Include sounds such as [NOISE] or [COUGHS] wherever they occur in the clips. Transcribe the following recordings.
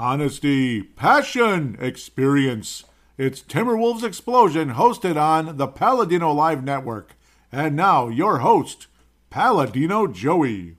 honesty, passion, experience. It's Timberwolves Explosion hosted on the Paladino Live Network. And now, your host, Paladino Joey.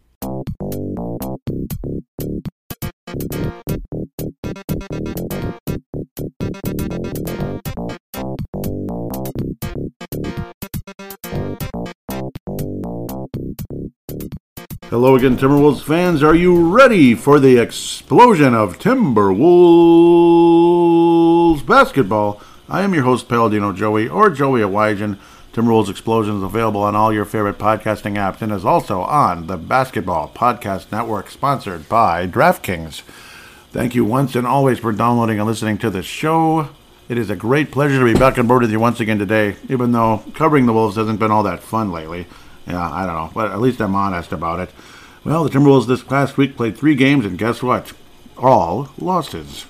Hello again, Timberwolves fans. Are you ready for the explosion of Timberwolves basketball? I am your host, Paladino Joey, or Joey Awajan. Timberwolves Explosion is available on all your favorite podcasting apps and is also on the Basketball Podcast Network, sponsored by DraftKings. Thank you once and always for downloading and listening to the show. It is a great pleasure to be back on board with you once again today, even though covering the Wolves hasn't been all that fun lately. Yeah, I don't know, but at least I'm honest about it. Well, the Timberwolves this past week played three games, and guess what? All losses.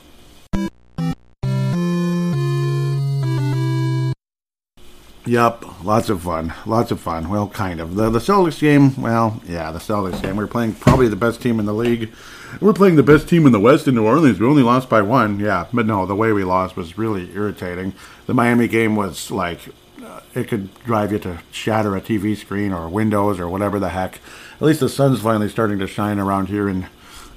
Yep, lots of fun. Lots of fun. Well, kind of. The, the Celtics game, well, yeah, the Celtics game. We are playing probably the best team in the league. We're playing the best team in the West in New Orleans. We only lost by one, yeah. But no, the way we lost was really irritating. The Miami game was like it could drive you to shatter a TV screen or windows or whatever the heck. At least the sun's finally starting to shine around here in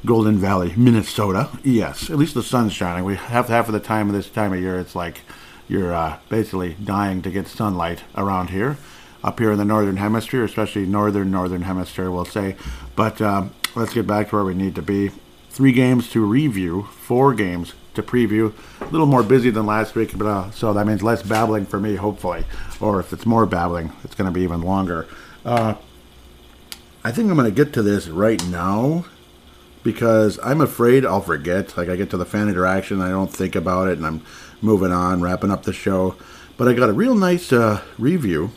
Golden Valley, Minnesota. Yes, at least the sun's shining. We have half of the time of this time of year, it's like you're uh, basically dying to get sunlight around here, up here in the northern hemisphere, especially northern northern hemisphere, we'll say. But um, let's get back to where we need to be. Three games to review, four games to preview. A little more busy than last week, but uh, so that means less babbling for me, hopefully. Or if it's more babbling, it's going to be even longer. Uh, I think I'm going to get to this right now because I'm afraid I'll forget. Like I get to the fan interaction, I don't think about it, and I'm moving on, wrapping up the show. But I got a real nice uh, review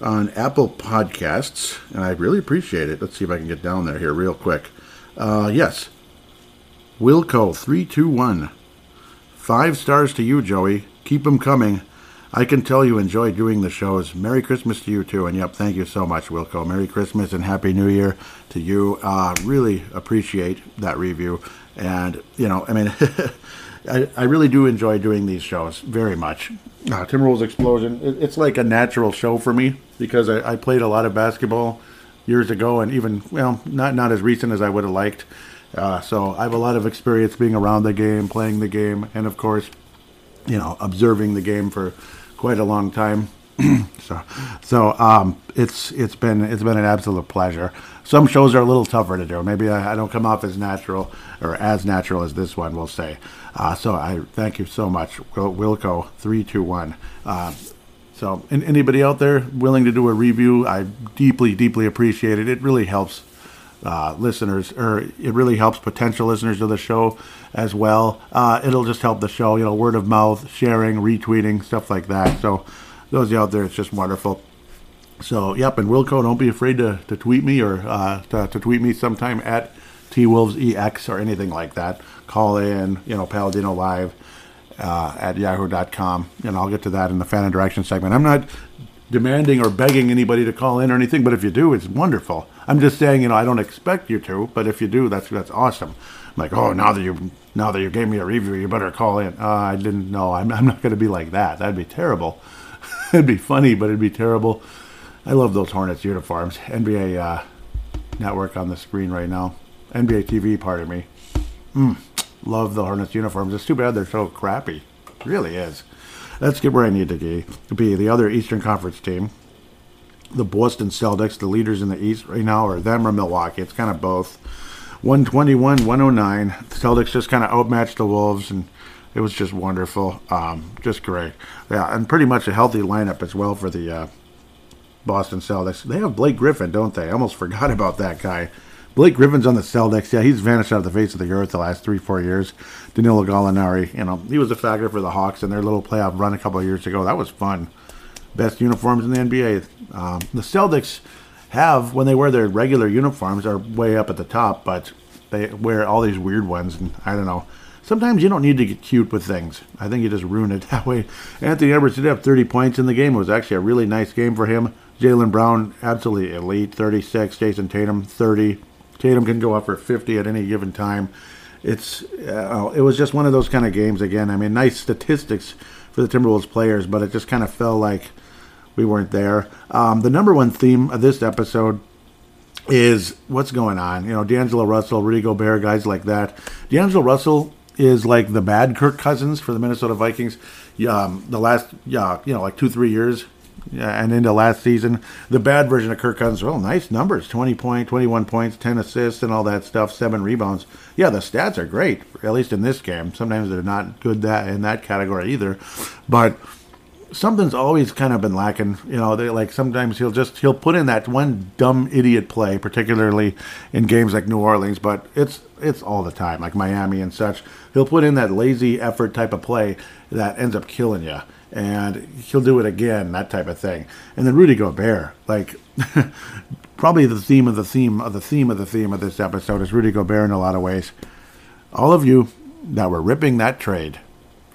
on Apple Podcasts, and I really appreciate it. Let's see if I can get down there here real quick. Uh, yes, Wilco321. Five stars to you, Joey. Keep them coming. I can tell you enjoy doing the shows. Merry Christmas to you, too. And yep, thank you so much, Wilco. Merry Christmas and Happy New Year to you. Uh, really appreciate that review. And, you know, I mean, [LAUGHS] I, I really do enjoy doing these shows very much. Uh, Timberwolves Explosion, it, it's like a natural show for me because I, I played a lot of basketball years ago and even, well, not, not as recent as I would have liked. Uh, so I have a lot of experience being around the game, playing the game, and of course, you know, observing the game for quite a long time. [CLEARS THROAT] so, so um, it's it's been it's been an absolute pleasure. Some shows are a little tougher to do. Maybe I, I don't come off as natural or as natural as this one. We'll say. Uh, so I thank you so much, Wilco three two one. Uh, so, anybody out there willing to do a review, I deeply, deeply appreciate it. It really helps uh, listeners, or it really helps potential listeners of the show as well. Uh, it'll just help the show, you know, word of mouth, sharing, retweeting, stuff like that. So, those out there, it's just wonderful. So, yep, and Wilco, don't be afraid to, to tweet me or uh, to, to, tweet me sometime at T Wolves EX or anything like that. Call in, you know, Paladino Live uh, at yahoo.com, and I'll get to that in the fan interaction segment. I'm not demanding or begging anybody to call in or anything, but if you do, it's wonderful. I'm just saying, you know, I don't expect you to, but if you do, that's that's awesome. I'm like, oh, now that you now that you gave me a review, you better call in. Uh, I didn't know. I'm, I'm not going to be like that. That'd be terrible. [LAUGHS] it'd be funny, but it'd be terrible. I love those Hornets uniforms. NBA uh, Network on the screen right now. NBA TV, pardon me. Mm, love the Hornets uniforms. It's too bad they're so crappy. It really is. Let's get where I need to be. The other Eastern Conference team the Boston Celtics, the leaders in the East right now, or them or Milwaukee. It's kind of both. 121, 109. The Celtics just kind of outmatched the Wolves, and it was just wonderful. Um, just great. Yeah, and pretty much a healthy lineup as well for the uh, Boston Celtics. They have Blake Griffin, don't they? I almost forgot about that guy. Blake Griffin's on the Celtics. Yeah, he's vanished out of the face of the earth the last three, four years. Danilo Gallinari, you know, he was a factor for the Hawks in their little playoff run a couple of years ago. That was fun best uniforms in the NBA. Um, the Celtics have, when they wear their regular uniforms, are way up at the top, but they wear all these weird ones, and I don't know. Sometimes you don't need to get cute with things. I think you just ruin it [LAUGHS] that way. Anthony Edwards did have 30 points in the game. It was actually a really nice game for him. Jaylen Brown, absolutely elite, 36. Jayson Tatum, 30. Tatum can go up for 50 at any given time. it's uh, it was just one of those kind of games again. I mean, nice statistics for the Timberwolves players, but it just kind of felt like we weren't there. Um, the number one theme of this episode is what's going on. You know, D'Angelo Russell, Rudy Gobert, guys like that. D'Angelo Russell is like the bad Kirk Cousins for the Minnesota Vikings. Um, the last, yeah, you know, like two three years, and into last season, the bad version of Kirk Cousins. Oh, nice numbers: twenty point, twenty-one points, ten assists, and all that stuff. Seven rebounds. Yeah, the stats are great. At least in this game. Sometimes they're not good that in that category either, but something's always kind of been lacking. You know, they, like sometimes he'll just he'll put in that one dumb idiot play, particularly in games like New Orleans, but it's it's all the time, like Miami and such. He'll put in that lazy effort type of play that ends up killing you, and he'll do it again, that type of thing. And then Rudy Gobert, like. [LAUGHS] probably the theme of the theme of the theme of the theme of this episode is Rudy Gobert in a lot of ways. All of you that were ripping that trade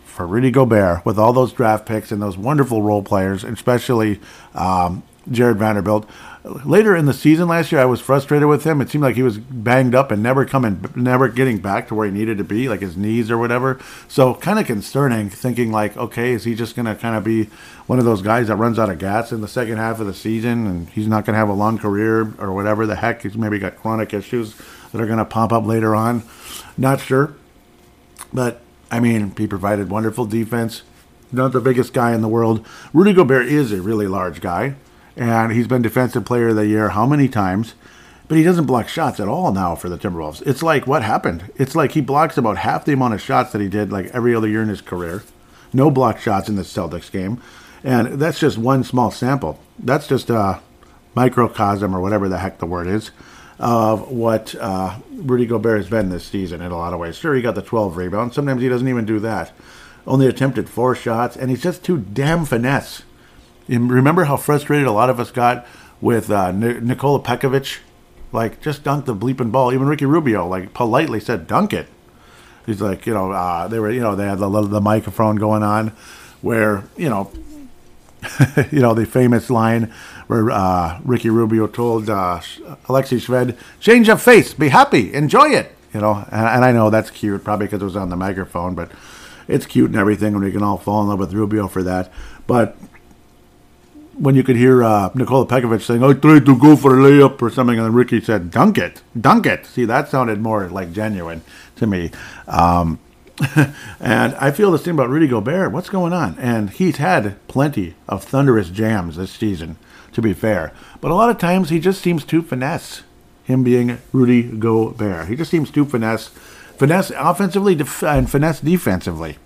for Rudy Gobert with all those draft picks and those wonderful role players, especially um, Jarred Vanderbilt. Later in the season last year, I was frustrated with him. It seemed like he was banged up and never coming, never getting back to where he needed to be, like his knees or whatever. So kind of concerning, thinking like, okay, is he just going to kind of be one of those guys that runs out of gas in the second half of the season, and he's not going to have a long career or whatever the heck? He's maybe got chronic issues that are going to pop up later on. Not sure, but I mean, he provided wonderful defense. Not the biggest guy in the world. Rudy Gobert is a really large guy, and he's been Defensive Player of the Year how many times? But he doesn't block shots at all now for the Timberwolves. It's like what happened? It's like he blocks about half the amount of shots that he did like every other year in his career. No block shots in the Celtics game, and that's just one small sample. That's just a microcosm or whatever the heck the word is of what uh, Rudy Gobert has been this season in a lot of ways. Sure, he got the 12 rebounds. Sometimes he doesn't even do that. Only attempted four shots, and he's just too damn finesse. Remember how frustrated a lot of us got with uh, Nikola Pekovic? Like, just dunk the bleeping ball. Even Ricky Rubio, like, politely said, dunk it. He's like, you know, uh, they were, you know, they had the, the microphone going on where, you know, [LAUGHS] you know, the famous line where uh, Ricky Rubio told uh, Alexei Shved, change of face, be happy, enjoy it. You know, and, and I know that's cute, probably because it was on the microphone, but it's cute and everything, and we can all fall in love with Rubio for that. But when you could hear uh, Nikola Pekovic saying, I tried to go for a layup or something, and Ricky said, dunk it, dunk it. See, that sounded more like genuine to me. Um, [LAUGHS] and I feel the same about Rudy Gobert. What's going on? And he's had plenty of thunderous jams this season, to be fair. But a lot of times he just seems to finesse. Him being Rudy Gobert. He just seems to finesse. Finesse offensively def- and finesse defensively.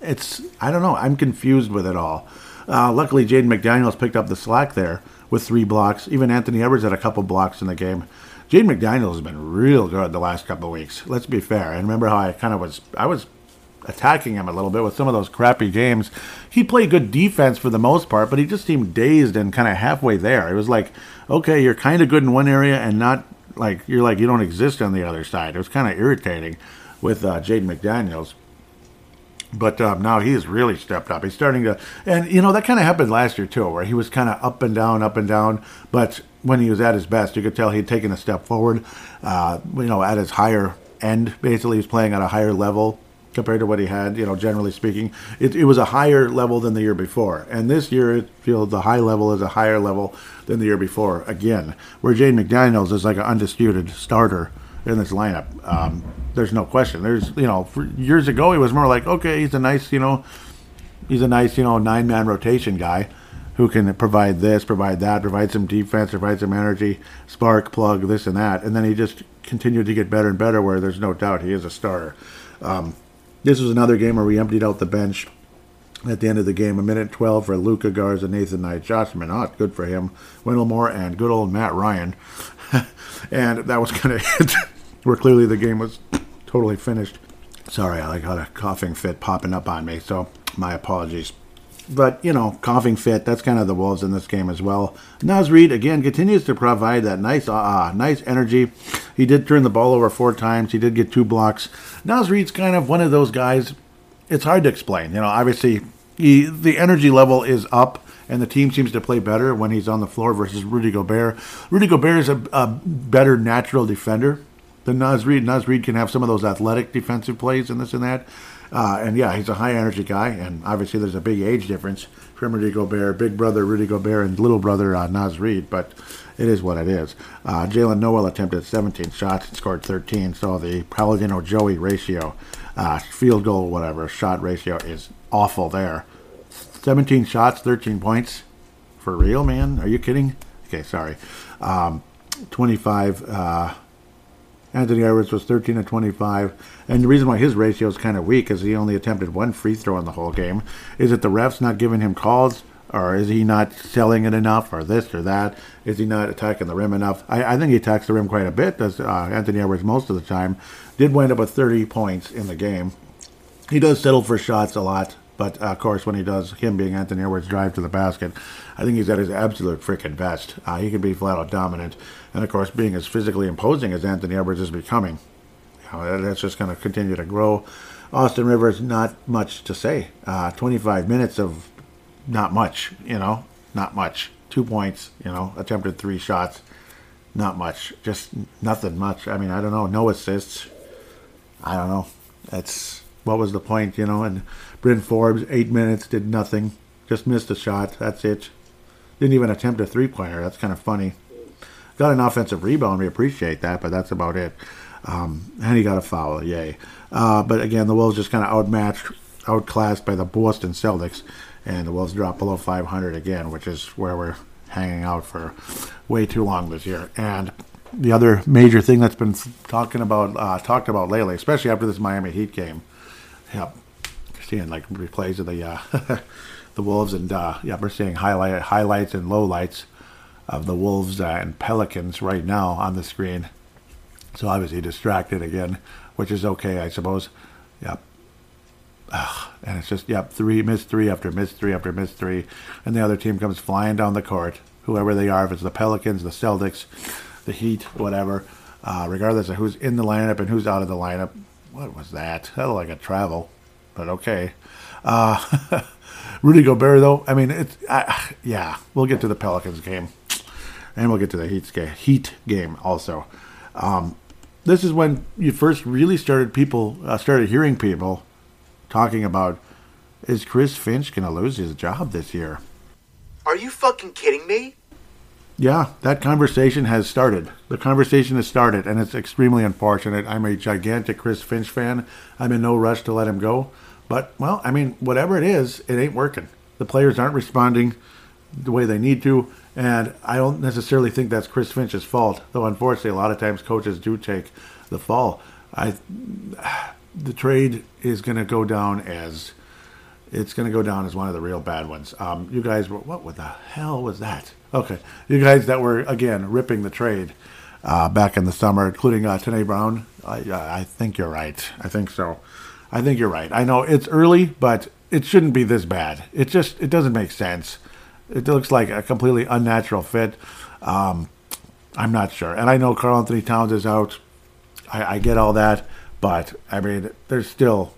It's, I don't know, I'm confused with it all. Uh, luckily, Jaden McDaniels picked up the slack there with three blocks. Even Anthony Edwards had a couple blocks in the game. Jaden McDaniels has been real good the last couple weeks. Let's be fair. And remember how I kind of was I was attacking him a little bit with some of those crappy games. He played good defense for the most part, but he just seemed dazed and kind of halfway there. It was like, okay, you're kind of good in one area and not like you're like you don't exist on the other side. It was kind of irritating with uh, Jaden McDaniels. But um, now he has really stepped up. He's starting to, and you know that kind of happened last year too, where he was kind of up and down, up and down. But when he was at his best, you could tell he'd taken a step forward. Uh, you know, at his higher end, basically, he's playing at a higher level compared to what he had. You know, generally speaking, it, it was a higher level than the year before. And this year, it feels the high level is a higher level than the year before again. Where Jaden McDaniels is like an undisputed starter in this lineup. Um, there's no question. There's you know, years ago he was more like okay, he's a nice you know, he's a nice you know nine man rotation guy who can provide this, provide that, provide some defense, provide some energy, spark, plug, this and that. And then he just continued to get better and better, where there's no doubt he is a starter. Um, this was another game where we emptied out the bench at the end of the game. A minute 12 for Luka Garza, Nathan Knight, Josh Minott, good for him, Wendell Moore, and good old Matt Ryan. [LAUGHS] and that was kind of it, where clearly the game was [COUGHS] totally finished. Sorry, I had a coughing fit popping up on me, so my apologies. But, you know, coughing fit, that's kind of the Wolves in this game as well. Naz Reid, again, continues to provide that nice, uh-uh, nice energy. He did turn the ball over four times. He did get two blocks. Naz Reid's kind of one of those guys, it's hard to explain. You know, obviously, he, the energy level is up, and the team seems to play better when he's on the floor versus Rudy Gobert. Rudy Gobert is a, a better natural defender than Naz Reid. Naz Reid can have some of those athletic defensive plays and this and that. Uh, and yeah, he's a high energy guy, and obviously there's a big age difference from Rudy Gobert, big brother Rudy Gobert, and little brother uh, Naz Reid. But it is what it is. Uh, Jaylen Nowell attempted 17 shots and scored 13, so the Palladino Joey ratio, uh, field goal, whatever, shot ratio is awful there. 17 shots, 13 points. For real, man? Are you kidding? Okay, sorry. Um, 25. Anthony Edwards was 13 to 25. And the reason why his ratio is kind of weak is he only attempted one free throw in the whole game. Is it the refs not giving him calls? Or is he not selling it enough, or this or that? Is he not attacking the rim enough? I, I think he attacks the rim quite a bit, does uh, Anthony Edwards most of the time. Did wind up with 30 points in the game. He does settle for shots a lot, but uh, of course, when he does, him being Anthony Edwards' drive to the basket, I think he's at his absolute freaking best. Uh, he can be flat out dominant. And of course, being as physically imposing as Anthony Edwards is becoming, you know, that's just going to continue to grow. Austin Rivers, not much to say. Uh, 25 minutes of not much, you know, not much. Two points, you know, attempted three shots, not much. Just nothing much. I mean, I don't know. No assists. I don't know. That's what was the point, you know? And Bryn Forbes, eight minutes, did nothing. Just missed a shot. That's it. Didn't even attempt a three pointer. That's kind of funny. Got an offensive rebound. We appreciate that, but that's about it. Um, and he got a foul. Yay. Uh, but again, the Wolves just kind of outmatched, outclassed by the Boston Celtics and the Wolves dropped below 500 again, which is where we're hanging out for way too long this year. And the other major thing that's been talking about uh, talked about lately, especially after this Miami Heat game, yep, seeing like replays of the uh, [LAUGHS] the Wolves, and uh, yeah, we're seeing highlight highlights and lowlights of the Wolves uh, and Pelicans right now on the screen. So obviously distracted again, which is okay, I suppose. Yep. Ugh, and it's just, yep, three, miss three after miss three after miss three. And the other team comes flying down the court, whoever they are, if it's the Pelicans, the Celtics, the Heat, whatever, uh, regardless of who's in the lineup and who's out of the lineup. What was that? That looked like a travel, but okay. Uh, [LAUGHS] Rudy Gobert, though, I mean, it's, uh, yeah, we'll get to the Pelicans game. And we'll get to the Heat game, Heat game also. Um, this is when you first really started people uh, started hearing people talking about is Chris Finch going to lose his job this year? Are you fucking kidding me? Yeah, that conversation has started. The conversation has started, and it's extremely unfortunate. I'm a gigantic Chris Finch fan. I'm in no rush to let him go. But, well, I mean, whatever it is, it ain't working. The players aren't responding the way they need to, and I don't necessarily think that's Chris Finch's fault, though unfortunately, a lot of times coaches do take the fall. I the trade is going to go down as it's going to go down as one of the real bad ones. Um, you guys were what? the hell was that? Okay, you guys that were again ripping the trade uh, back in the summer, including uh, Tanae Brown. I, I think you're right. I think so. I think you're right. I know it's early, but it shouldn't be this bad. It just it doesn't make sense. It looks like a completely unnatural fit. Um, I'm not sure, and I know Karl Anthony Towns is out. I, I get all that. But I mean, there's still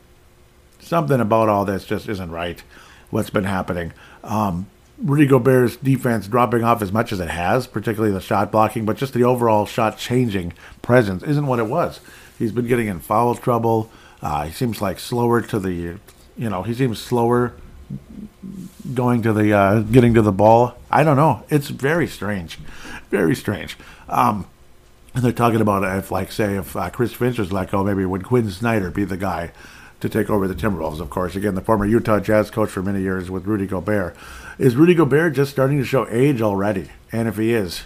something about all this just isn't right. What's been happening? Um, Rudy Gobert's defense dropping off as much as it has, particularly the shot blocking, but just the overall shot changing presence isn't what it was. He's been getting in foul trouble. Uh, he seems like slower to the, you know, he seems slower going to the, uh, getting to the ball. I don't know. It's very strange. Very strange. Um, and they're talking about if, like, say, if uh, Chris Finch was let go, maybe would Quinn Snyder be the guy to take over the Timberwolves? Of course, again, the former Utah Jazz coach for many years with Rudy Gobert. Is Rudy Gobert just starting to show age already? And if he is,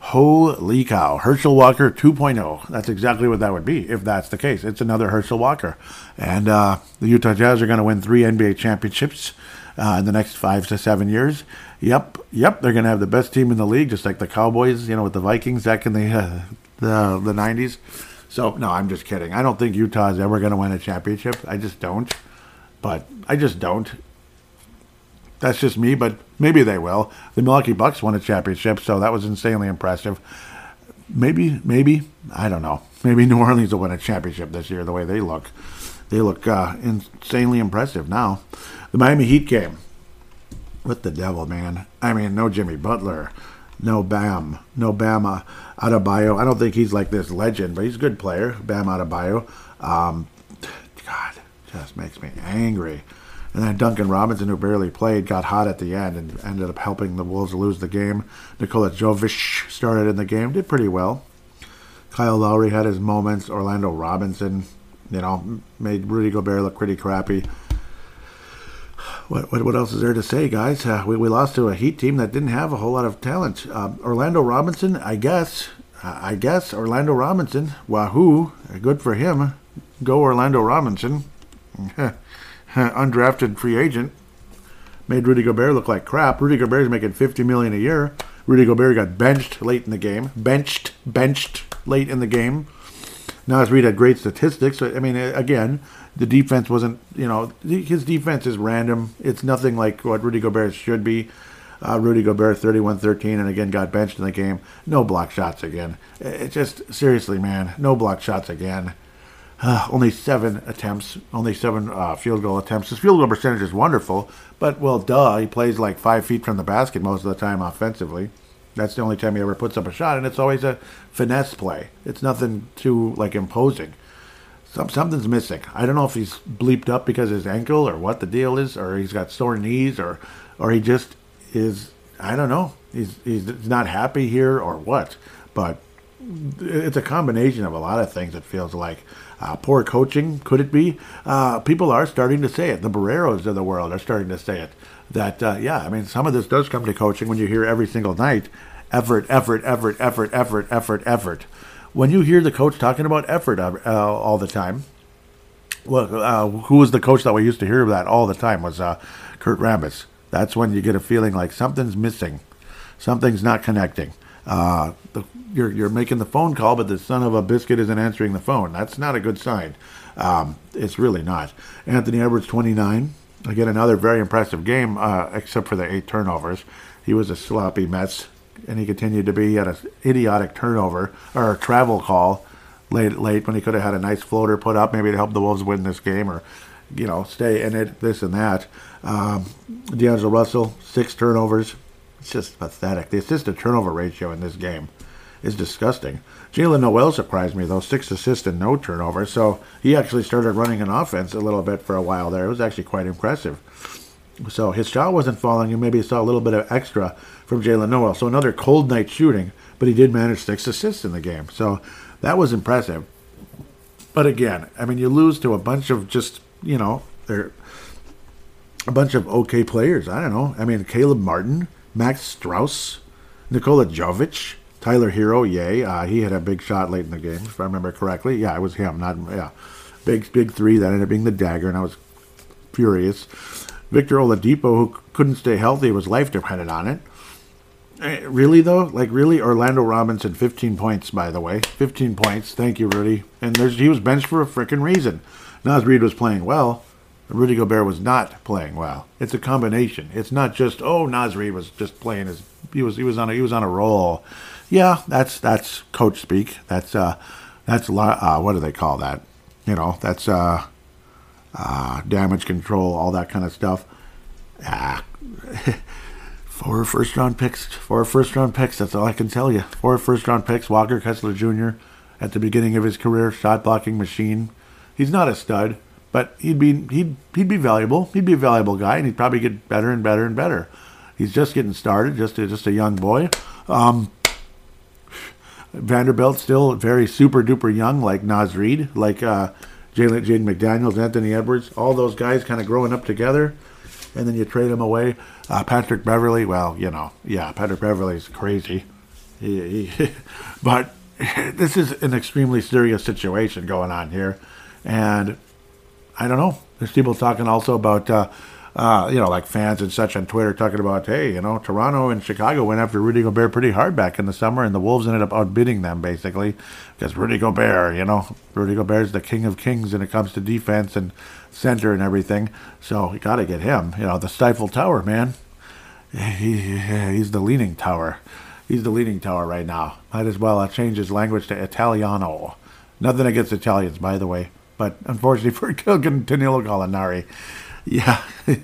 holy cow, Herschel Walker 2.0. That's exactly what that would be if that's the case. It's another Herschel Walker, and uh, the Utah Jazz are going to win three NBA championships. Uh, in the next five to seven years. Yep, yep, they're going to have the best team in the league, just like the Cowboys, you know, with the Vikings back in the uh, the the '90s. So no, I'm just kidding. I don't think Utah is ever going to win a championship. I just don't. But I just don't. That's just me. But maybe they will. The Milwaukee Bucks won a championship, so that was insanely impressive. Maybe, maybe I don't know. Maybe New Orleans will win a championship this year. The way they look, they look uh, insanely impressive now. The Miami Heat game with the devil, man. I mean, no Jimmy Butler. no Bam, no Bam uh, Adebayo. I don't think he's like this legend, but he's a good player. Bam Adebayo. Um, God, just makes me angry. And then Duncan Robinson, who barely played, got hot at the end and ended up helping the Wolves lose the game. Nikola Jovic started in the game, did pretty well. Kyle Lowry had his moments. Orlando Robinson, you know, made Rudy Gobert look pretty crappy. What, what, what else is there to say, guys? Uh, we, we lost to a Heat team that didn't have a whole lot of talent. Uh, Orlando Robinson, I guess. I guess Orlando Robinson. Wahoo! Good for him. Go Orlando Robinson. [LAUGHS] [LAUGHS] Undrafted free agent. Made Rudy Gobert look like crap. Rudy Gobert's making fifty million a year. Rudy Gobert got benched late in the game. Benched, benched late in the game. Naz Reid had great statistics. I mean, again, the defense wasn't, you know, his defense is random. It's nothing like what Rudy Gobert should be. Uh, Rudy Gobert 31 13 and again got benched in the game. No block shots again. It just, seriously, man, no block shots again. Uh, only seven attempts, only seven uh, field goal attempts. His field goal percentage is wonderful, but well, duh, he plays like five feet from the basket most of the time offensively. That's the only time he ever puts up a shot, and it's always a finesse play. It's nothing too like imposing. Some, something's missing. I don't know if he's bleeped up because of his ankle or what the deal is, or he's got sore knees, or or he just is. I don't know. He's he's not happy here or what. But it's a combination of a lot of things. It feels like uh, poor coaching. Could it be? Uh, people are starting to say it. The Barreiros of the world are starting to say it. That uh, yeah, I mean, some of this does come to coaching when you hear every single night effort, effort, effort, effort, effort, effort, effort. When you hear the coach talking about effort uh, all the time, well, uh, who was the coach that we used to hear that all the time was uh, Kurt Rambis. That's when you get a feeling like something's missing, something's not connecting. Uh, the, you're you're making the phone call, but the son of a biscuit isn't answering the phone. That's not a good sign. Um, it's really not. Anthony Edwards, 29. Again, another very impressive game, uh, except for the eight turnovers. He was a sloppy mess and he continued to be. Had an idiotic turnover or travel call late late when he could have had a nice floater put up maybe to help the Wolves win this game or you know stay in it this and that. Um, D'Angelo Russell six turnovers. It's just pathetic. The assist to turnover ratio in this game is disgusting. Jaylen Nowell surprised me though, six assists and no turnover. So he actually started running an offense a little bit for a while there. It was actually quite impressive. So his shot wasn't falling. You maybe saw a little bit of extra from Jaylen Nowell. So another cold night shooting, but he did manage six assists in the game. So that was impressive. But again, I mean, you lose to a bunch of just, you know, they're a bunch of okay players. I don't know. I mean, Caleb Martin, Max Strus, Nikola Jovic, Tyler Herro, yay. Uh, he had a big shot late in the game, if I remember correctly. Yeah, it was him, not, yeah. Big, big three. That ended up being the dagger, and I was furious. Victor Oladipo, who couldn't stay healthy, was life dependent on it. Eh, really though, like really, Orlando Robinson, 15 points by the way, 15 points. Thank you, Rudy. And there's he was benched for a freaking reason. Naz Reid was playing well. Rudy Gobert was not playing well. It's a combination. It's not just oh Naz Reid was just playing his he was he was on a he was on a roll. Yeah, that's that's coach speak. That's uh that's uh what do they call that? You know, that's uh uh damage control, all that kind of stuff. Ah. [LAUGHS] Four first round picks. Four first round picks. That's all I can tell you. Four first round picks. Walker Kessler Jr. at the beginning of his career, shot blocking machine. He's not a stud, but he'd be he'd he'd be valuable. He'd be a valuable guy, and he'd probably get better and better and better. He's just getting started. Just a, just a young boy. Um, Vanderbilt still very super duper young, like Naz Reid, like uh, Jalen Jaden McDaniels, Anthony Edwards, all those guys kind of growing up together and then you trade them away. Uh, Patrick Beverley, well, you know, yeah, Patrick Beverley's crazy. He, he, [LAUGHS] but [LAUGHS] this is an extremely serious situation going on here, and I don't know. There's people talking also about, uh, uh, you know, like fans and such on Twitter talking about, hey, you know, Toronto and Chicago went after Rudy Gobert pretty hard back in the summer, and the Wolves ended up outbidding them basically because Rudy Gobert, you know, Rudy Gobert's the king of kings when it comes to defense and center and everything. So you got to get him. You know, the Stifle Tower, man. He, he's the leaning tower. He's the leaning tower right now. Might as well uh, change his language to Italiano. Nothing against Italians, by the way, but unfortunately [LAUGHS] for Danilo Gallinari, Yeah. [LAUGHS]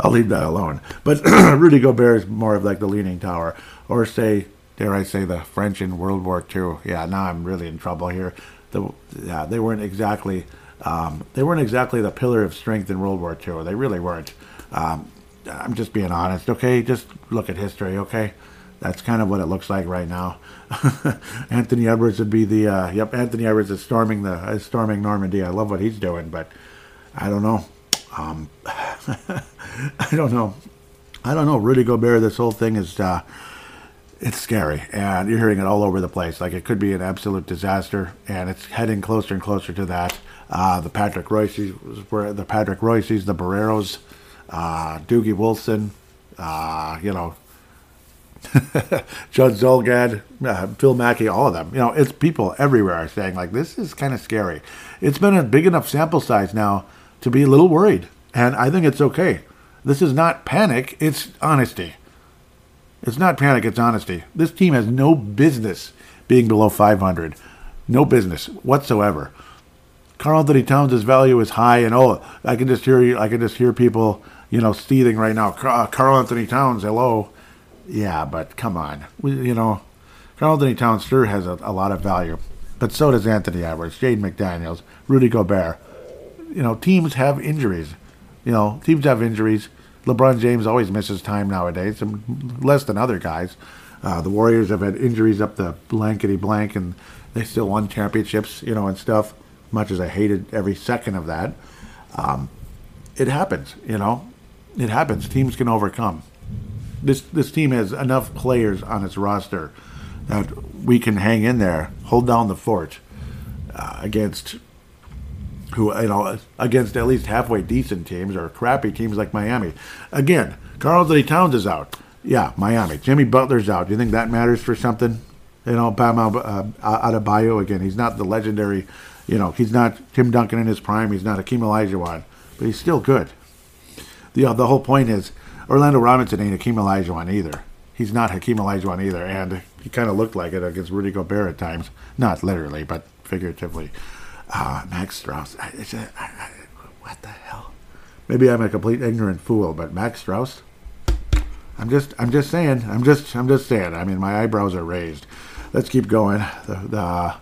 I'll leave that alone. But [CLEARS THROAT] Rudy Gobert is more of like the leaning tower, or say, dare I say, the French in World War II. Yeah, now I'm really in trouble here. The yeah, they weren't exactly um, they weren't exactly the pillar of strength in World War II. They really weren't. Um, I'm just being honest. Okay, just look at history. Okay, that's kind of what it looks like right now. [LAUGHS] Anthony Edwards would be the uh, yep. Anthony Edwards is storming the is storming Normandy. I love what he's doing, but I don't know. Um, [LAUGHS] I don't know. I don't know. Rudy Gobert. This whole thing is uh, it's scary, and you're hearing it all over the place. Like it could be an absolute disaster, and it's heading closer and closer to that. Uh, the Patrick Reusses, the Patrick Reusses, the Barreiros, uh, Doogie Wilson, uh, you know, [LAUGHS] Judd Zulgad, uh, Phil Mackey, all of them. You know, it's people everywhere are saying like this is kind of scary. It's been a big enough sample size now to be a little worried, and I think it's okay. This is not panic; it's honesty. It's not panic; it's honesty. This team has no business being below 500, no business whatsoever. Karl-Anthony Towns' value is high, and oh, I can just hear you. I can just hear people, you know, seething right now. Karl-Anthony uh, Towns, hello yeah, but come on. We, you know, Karl-Anthony Towns sure has a, a, lot of value, but so does Anthony Edwards, Jade McDaniels, Rudy Gobert. You know, teams have injuries. You know, teams have injuries. LeBron James always misses time nowadays, less than other guys. Uh, the Warriors have had injuries up the blankety blank, and they still won championships, you know, and stuff. Much as I hated every second of that, um, it happens. You know, it happens. Teams can overcome this this team has enough players on its roster that we can hang in there, hold down the fort uh, against who you know against at least halfway decent teams or crappy teams like Miami. Again, Karl-Anthony Towns is out. Yeah, Miami. Jimmy Butler's out. Do you think that matters for something? You know, Bam uh, Adebayo again. He's not the legendary. You know, he's not Tim Duncan in his prime. He's not Hakeem Olajuwon, but he's still good. The uh, the whole point is Orlando Robinson ain't Hakeem Olajuwon either. He's not Hakeem Olajuwon either, and he kind of looked like it against Rudy Gobert at times. Not literally, but figuratively. Uh, Max Strus. I, I, what the hell? Maybe I'm a complete ignorant fool, but Max Strus. I'm just, I'm just saying. I'm just, I'm just saying. I mean, my eyebrows are raised. Let's keep going. The, the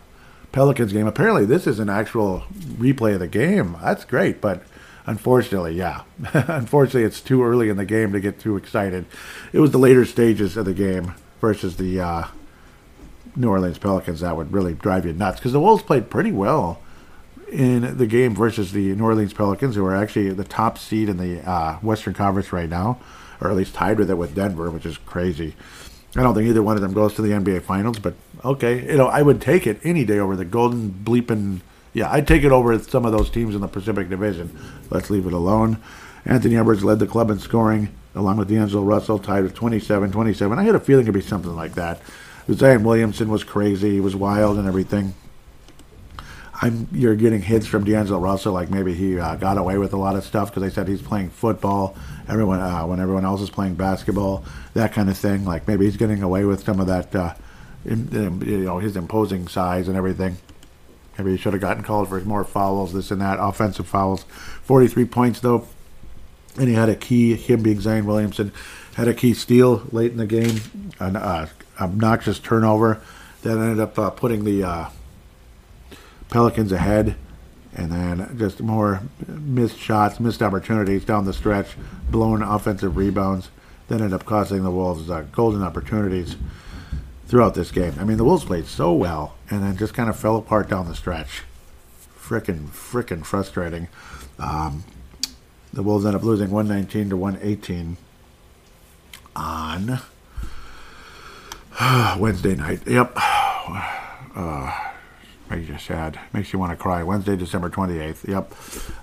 Pelicans game. Apparently, this is an actual replay of the game. That's great, but Unfortunately, yeah. [LAUGHS] Unfortunately, it's too early in the game to get too excited. It was the later stages of the game versus the uh, New Orleans Pelicans that would really drive you nuts because the Wolves played pretty well in the game versus the New Orleans Pelicans, who are actually the top seed in the uh, Western Conference right now, or at least tied with it with Denver, which is crazy. I don't think either one of them goes to the NBA Finals, but okay, you know, I would take it any day over the Golden Bleeping yeah, I'd take it over some of those teams in the Pacific Division. Let's leave it alone. Anthony Edwards led the club in scoring, along with D'Angelo Russell, tied with 27 27. I had a feeling it'd be something like that. Zion Williamson was crazy. He was wild and everything. I'm, you're getting hits from D'Angelo Russell, like maybe he uh, got away with a lot of stuff because they said he's playing football. Everyone, uh, when everyone else is playing basketball, that kind of thing. Like maybe he's getting away with some of that, uh, in, in, you know, his imposing size and everything. Maybe he should have gotten called for more fouls, this and that, offensive fouls. 43 points, though. And he had a key, him being Zion Williamson, had a key steal late in the game, an uh, obnoxious turnover that ended up uh, putting the uh, Pelicans ahead. And then just more missed shots, missed opportunities down the stretch, blown offensive rebounds that ended up costing the Wolves uh, golden opportunities throughout this game. I mean, the Wolves played so well and then just kind of fell apart down the stretch. Frickin', frickin' frustrating. Um, the Wolves end up losing 119 to 118 on [SIGHS] Wednesday night. Yep. [SIGHS] Uh, makes you sad. Makes you want to cry. Wednesday, December 28th. Yep.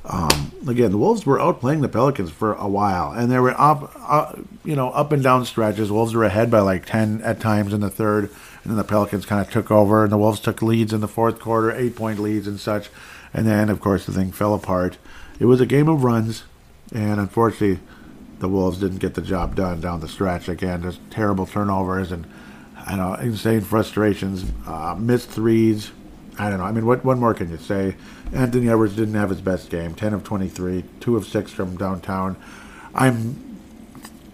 Um, again, the Wolves were outplaying the Pelicans for a while, and they were up, uh, you know, up and down stretches. Wolves were ahead by like 10 at times in the third, and then the Pelicans kind of took over, and the Wolves took leads in the fourth quarter, eight point leads and such. And then, of course, the thing fell apart. It was a game of runs, and unfortunately, the Wolves didn't get the job done down the stretch. Again, just terrible turnovers and I know insane frustrations, uh, missed threes, I don't know. I mean, what what more can you say? Anthony Edwards didn't have his best game. Ten of twenty-three, two of six from downtown. I'm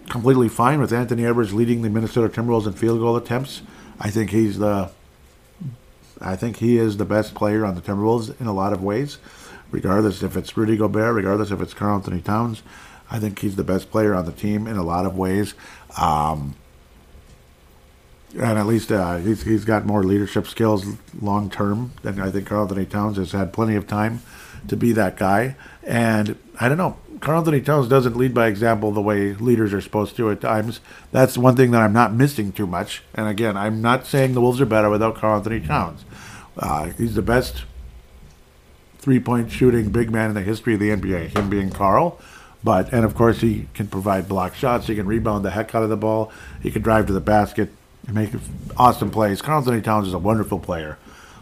completely fine with Anthony Edwards leading the Minnesota Timberwolves in field goal attempts. I think he's the I think he is the best player on the Timberwolves in a lot of ways, regardless if it's Rudy Gobert, regardless if it's Karl Anthony Towns. I think he's the best player on the team in a lot of ways. Um, and at least uh, he's, he's got more leadership skills long term than I think Karl Anthony Towns has had plenty of time to be that guy. And I don't know, Karl Anthony Towns doesn't lead by example the way leaders are supposed to at times. That's one thing that I'm not missing too much. And again, I'm not saying the Wolves are better without Karl Anthony Towns. Uh, he's the best three point shooting big man in the history of the NBA, him being Karl. But, and of course, he can provide block shots. He can rebound the heck out of the ball. He can drive to the basket and make awesome plays. Karl Anthony Towns is a wonderful player.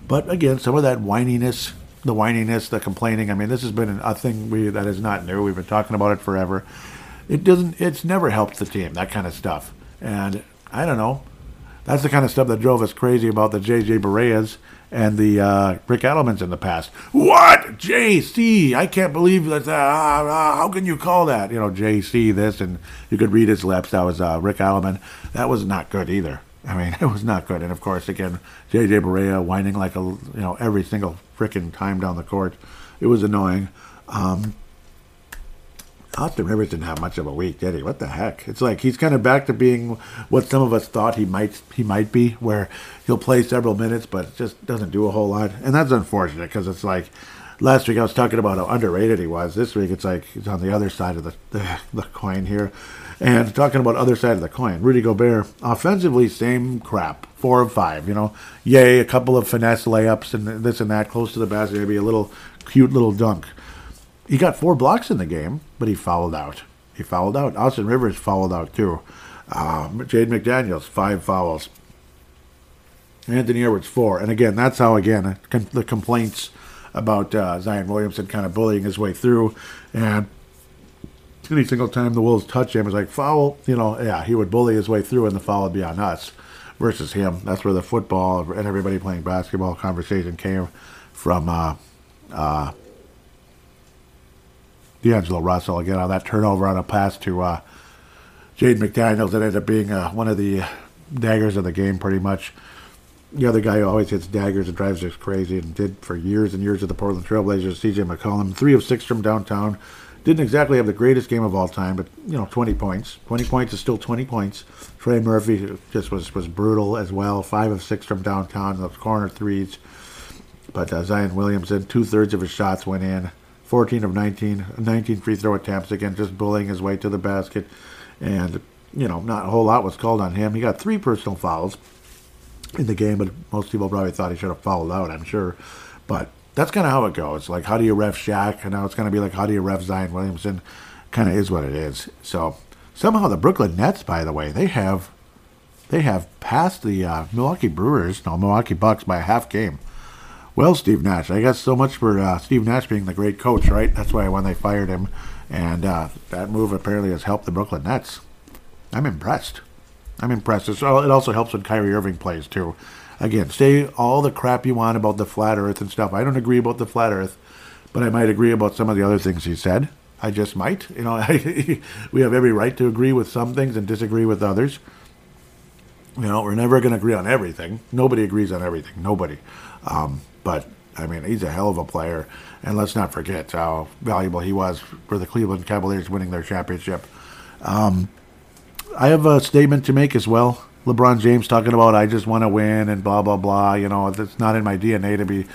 But again, some of that whininess, the whininess, the complaining. I mean, this has been a thing we, that is not new. We've been talking about it forever. It doesn't. It's never helped the team. That kind of stuff. And I don't know. That's the kind of stuff that drove us crazy about the JJ Bareas and the uh, Rick Adelmans in the past. What JC? I can't believe that. Uh, uh, how can you call that? You know, JC this, and you could read his lips. That was uh, Rick Adelman. That was not good either. I mean, [LAUGHS] it was not good. And of course, again, JJ Barea whining like a you know every single freaking time down the court. It was annoying. Um, Austin Rivers didn't have much of a week, did he? What the heck? It's like he's kind of back to being what some of us thought he might he might be, where he'll play several minutes, but just doesn't do a whole lot. And that's unfortunate because it's like last week I was talking about how underrated he was. This week it's like he's on the other side of the the, the coin here. And talking about other side of the coin, Rudy Gobert, offensively, same crap. Four of five, you know. Yay, a couple of finesse layups and this and that, close to the basket, maybe a little cute little dunk. He got four blocks in the game, but he fouled out. He fouled out. Austin Rivers fouled out too. Uh, Jaden McDaniels, five fouls. Anthony Edwards, four. And again, that's how, again, the complaints about uh, Zion Williamson kind of bullying his way through. And any single time the Wolves touch him, it's like foul. You know, yeah, he would bully his way through, and the foul would be on us versus him. That's where the football and everybody playing basketball conversation came from. Uh, uh, D'Angelo Russell again on that turnover on a pass to uh, Jaden McDaniels that ended up being uh, one of the daggers of the game, pretty much. The other guy who always hits daggers and drives us crazy and did for years and years at the Portland Trailblazers, CJ McCollum. Three of six from downtown. Didn't exactly have the greatest game of all time, but you know, 20 points. 20 points is still 20 points. Trey Murphy just was was brutal as well. Five of six from downtown, those corner threes. But uh, Zion Williamson, two thirds of his shots went in. 14 of 19, 19 free throw attempts again, just bullying his way to the basket, and you know, not a whole lot was called on him. He got three personal fouls in the game, but most people probably thought he should have fouled out. I'm sure, but that's kind of how it goes. Like, how do you ref Shaq? And now it's going to be like, how do you ref Zion Williamson? Kind of is what it is. So somehow the Brooklyn Nets, by the way, they have they have passed the uh, Milwaukee Brewers, no Milwaukee Bucks by a half game. Well, Steve Nash, I guess so much for uh, Steve Nash being the great coach, right? That's why when they fired him, and uh, that move apparently has helped the Brooklyn Nets. I'm impressed. I'm impressed. It also helps when Kyrie Irving plays too again, say all the crap you want about the flat earth and stuff. I don't agree about the flat earth, but I might agree about some of the other things he said. I just might. You know, [LAUGHS] we have every right to agree with some things and disagree with others. You know, we're never going to agree on everything. Nobody agrees on everything. Nobody. Um, but I mean, he's a hell of a player, and let's not forget how valuable he was for the Cleveland Cavaliers winning their championship. Um, I have a statement to make as well. LeBron James talking about I just want to win and blah blah blah. You know, it's not in my DNA to be,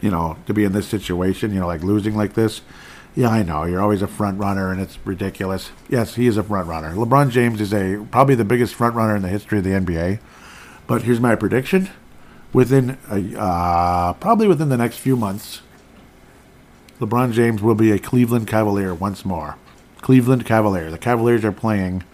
you know, to be in this situation. You know, like losing like this. Yeah, I know you're always a front runner, and it's ridiculous. Yes, he is a front runner. LeBron James is a probably the biggest front runner in the history of the NBA. But here's my prediction: within a, uh, probably within the next few months, LeBron James will be a Cleveland Cavalier once more. Cleveland Cavalier. The Cavaliers are playing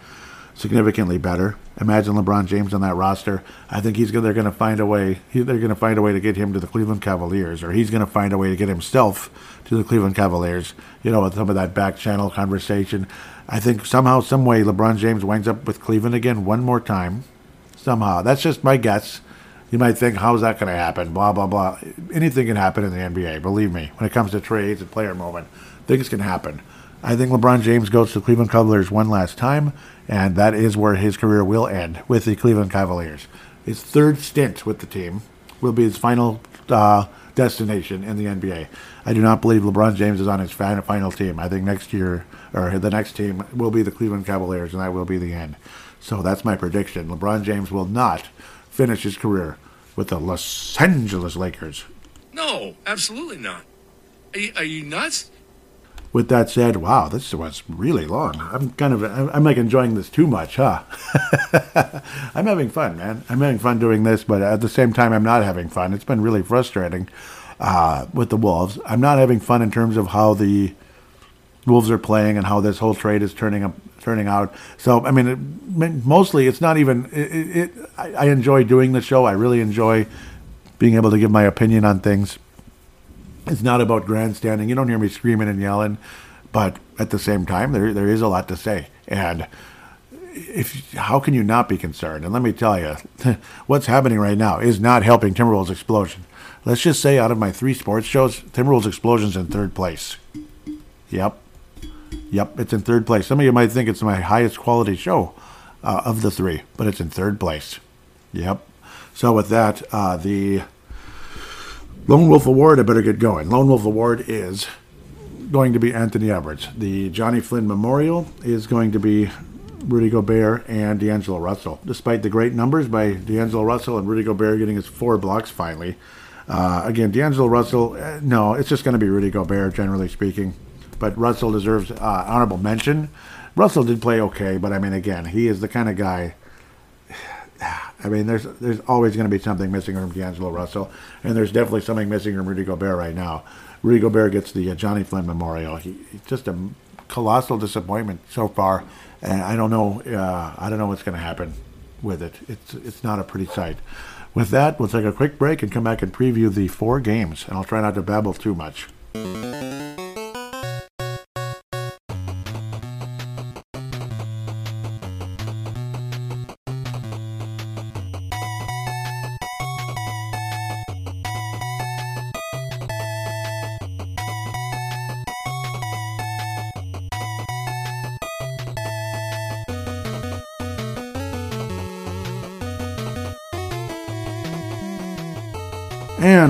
significantly better. Imagine LeBron James on that roster. I think he's they're going to find a way. They're going to find a way to get him to the Cleveland Cavaliers, or he's going to find a way to get himself to the Cleveland Cavaliers. You know, with some of that back channel conversation. I think somehow, some way, LeBron James winds up with Cleveland again one more time. Somehow, that's just my guess. You might think, how's that going to happen? Blah, blah, blah. Anything can happen in the NBA, believe me. When it comes to trades and player movement, things can happen. I think LeBron James goes to the Cleveland Cavaliers one last time, and that is where his career will end with the Cleveland Cavaliers. His third stint with the team will be his final uh, destination in the NBA. I do not believe LeBron James is on his final team. I think next year, or the next team, will be the Cleveland Cavaliers, and that will be the end. So that's my prediction. LeBron James will not finish his career with the Los Angeles Lakers. No, absolutely not. Are you, are you nuts? With that said, wow, this was really long. I'm kind of, I'm like enjoying this too much, huh? [LAUGHS] I'm having fun, man. I'm having fun doing this, but at the same time, I'm not having fun. It's been really frustrating uh, with the Wolves. I'm not having fun in terms of how the Wolves are playing and how this whole trade is turning up, turning out. So, I mean, it, mostly it's not even. It, it I, I enjoy doing the show. I really enjoy being able to give my opinion on things. It's not about grandstanding. You don't hear me screaming and yelling, but at the same time, there there is a lot to say. And if how can you not be concerned? And let me tell you, [LAUGHS] what's happening right now is not helping Timberwolves explosion. Let's just say, out of my three sports shows, Timberwolves explosion's in third place. Yep, Yep, it's in third place. Some of you might think it's my highest quality show uh, of the three, but it's in third place. Yep. So with that, uh, the Lone Wolf Award, I better get going. Lone Wolf Award is going to be Anthony Edwards. The Jonny Flynn Memorial is going to be Rudy Gobert and D'Angelo Russell. Despite the great numbers by D'Angelo Russell and Rudy Gobert getting his four blocks finally. Uh, again, D'Angelo Russell, uh, no, it's just going to be Rudy Gobert, generally speaking but Russell deserves uh, honorable mention. Russell did play okay, but I mean, again, he is the kind of guy. I mean, there's there's always going to be something missing from D'Angelo Russell, and there's definitely something missing from Rudy Gobert right now. Rudy Gobert gets the uh, Jonny Flynn Memorial. He, he's just a colossal disappointment so far, and I don't know. Uh, I don't know what's going to happen with it. It's it's not a pretty sight. With that, we'll take a quick break and come back and preview the four games. And I'll try not to babble too much.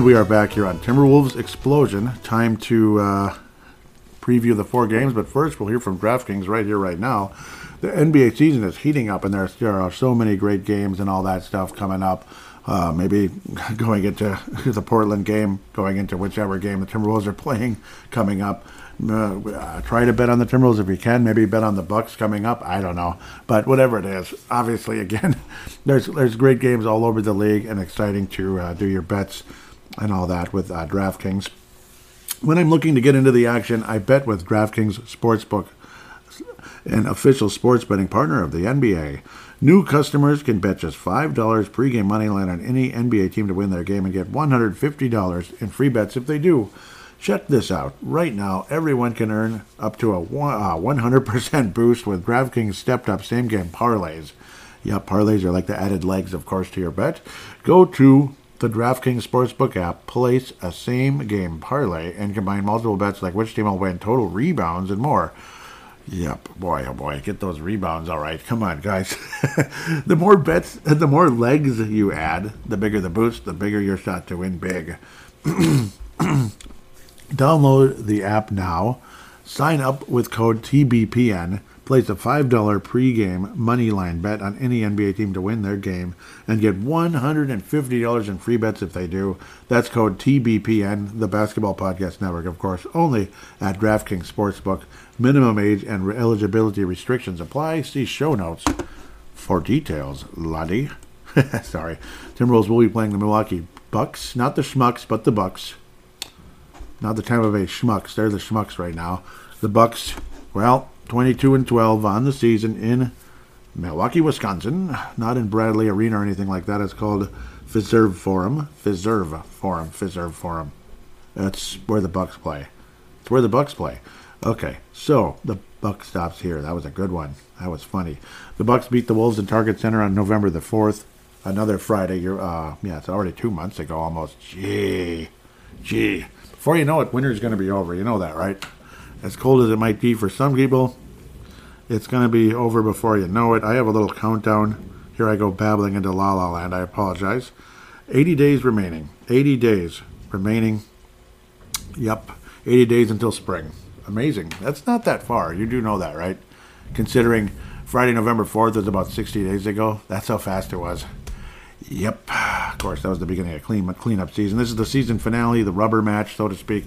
We are back here on Timberwolves Explosion. Time to uh, preview the four games, but first we'll hear from DraftKings right here, right now. The NBA season is heating up, and there, are so many great games and all that stuff coming up. Uh, maybe [LAUGHS] going into [LAUGHS] the Portland game, going into whichever game the Timberwolves are playing coming up. Uh, try to bet on the Timberwolves if you can. Maybe bet on the Bucks coming up. I don't know, but whatever it is, obviously, [LAUGHS] again, there's there's great games all over the league, and exciting to uh, do your bets and all that with uh, DraftKings. When I'm looking to get into the action, I bet with DraftKings Sportsbook, an official sports betting partner of the NBA. New customers can bet just $5 pregame money line on any NBA team to win their game and get $150 in free bets if they do. Check this out. Right now, everyone can earn up to a 100% uh, [LAUGHS] boost with DraftKings stepped up same game parlays. Yep, parlays are like the added legs, of course, to your bet. Go to the DraftKings Sportsbook app, place a same game parlay, and combine multiple bets like which team will win, total rebounds, and more. Yep, boy, oh boy, get those rebounds all right. Come on, guys. [LAUGHS] the more bets, the more legs you add, the bigger the boost, the bigger your shot to win big. [CLEARS THROAT] Download the app now. Sign up with code TBPN. Place a $5 pregame money line bet on any NBA team to win their game and get $150 in free bets if they do. That's code TBPN, the Basketball Podcast Network, of course, only at DraftKings Sportsbook. Minimum age and eligibility restrictions apply. See show notes for details, laddie. [LAUGHS] Sorry. Timberwolves will be playing the Milwaukee Bucks, not the Schmucks, but the Bucks not the Tampa Bay Schmucks. They're the Schmucks right now. The Bucks, well, 22 and 12 on the season in Milwaukee, Wisconsin. Not in Bradley Arena or anything like that. It's called Fiserv Forum. Fiserv Forum. Fiserv Forum. That's where the Bucks play. It's where the Bucks play. Okay, so the buck stops here. That was a good one. That was funny. The Bucks beat the Wolves in Target Center on November the 4th. another Friday. You're, uh, yeah, it's already two months ago almost. Gee, gee. Before you know it, winter's going to be over. You know that, right? As cold as it might be for some people, it's going to be over before you know it. I have a little countdown. Here I go babbling into La La Land. I apologize. 80 days remaining. 80 days remaining. Yep. 80 days until spring. Amazing. That's not that far. You do know that, right? Considering Friday, November 4th was about 60 days ago. That's how fast it was. Yep. Of course, that was the beginning of clean cleanup season. This is the season finale, the rubber match, so to speak.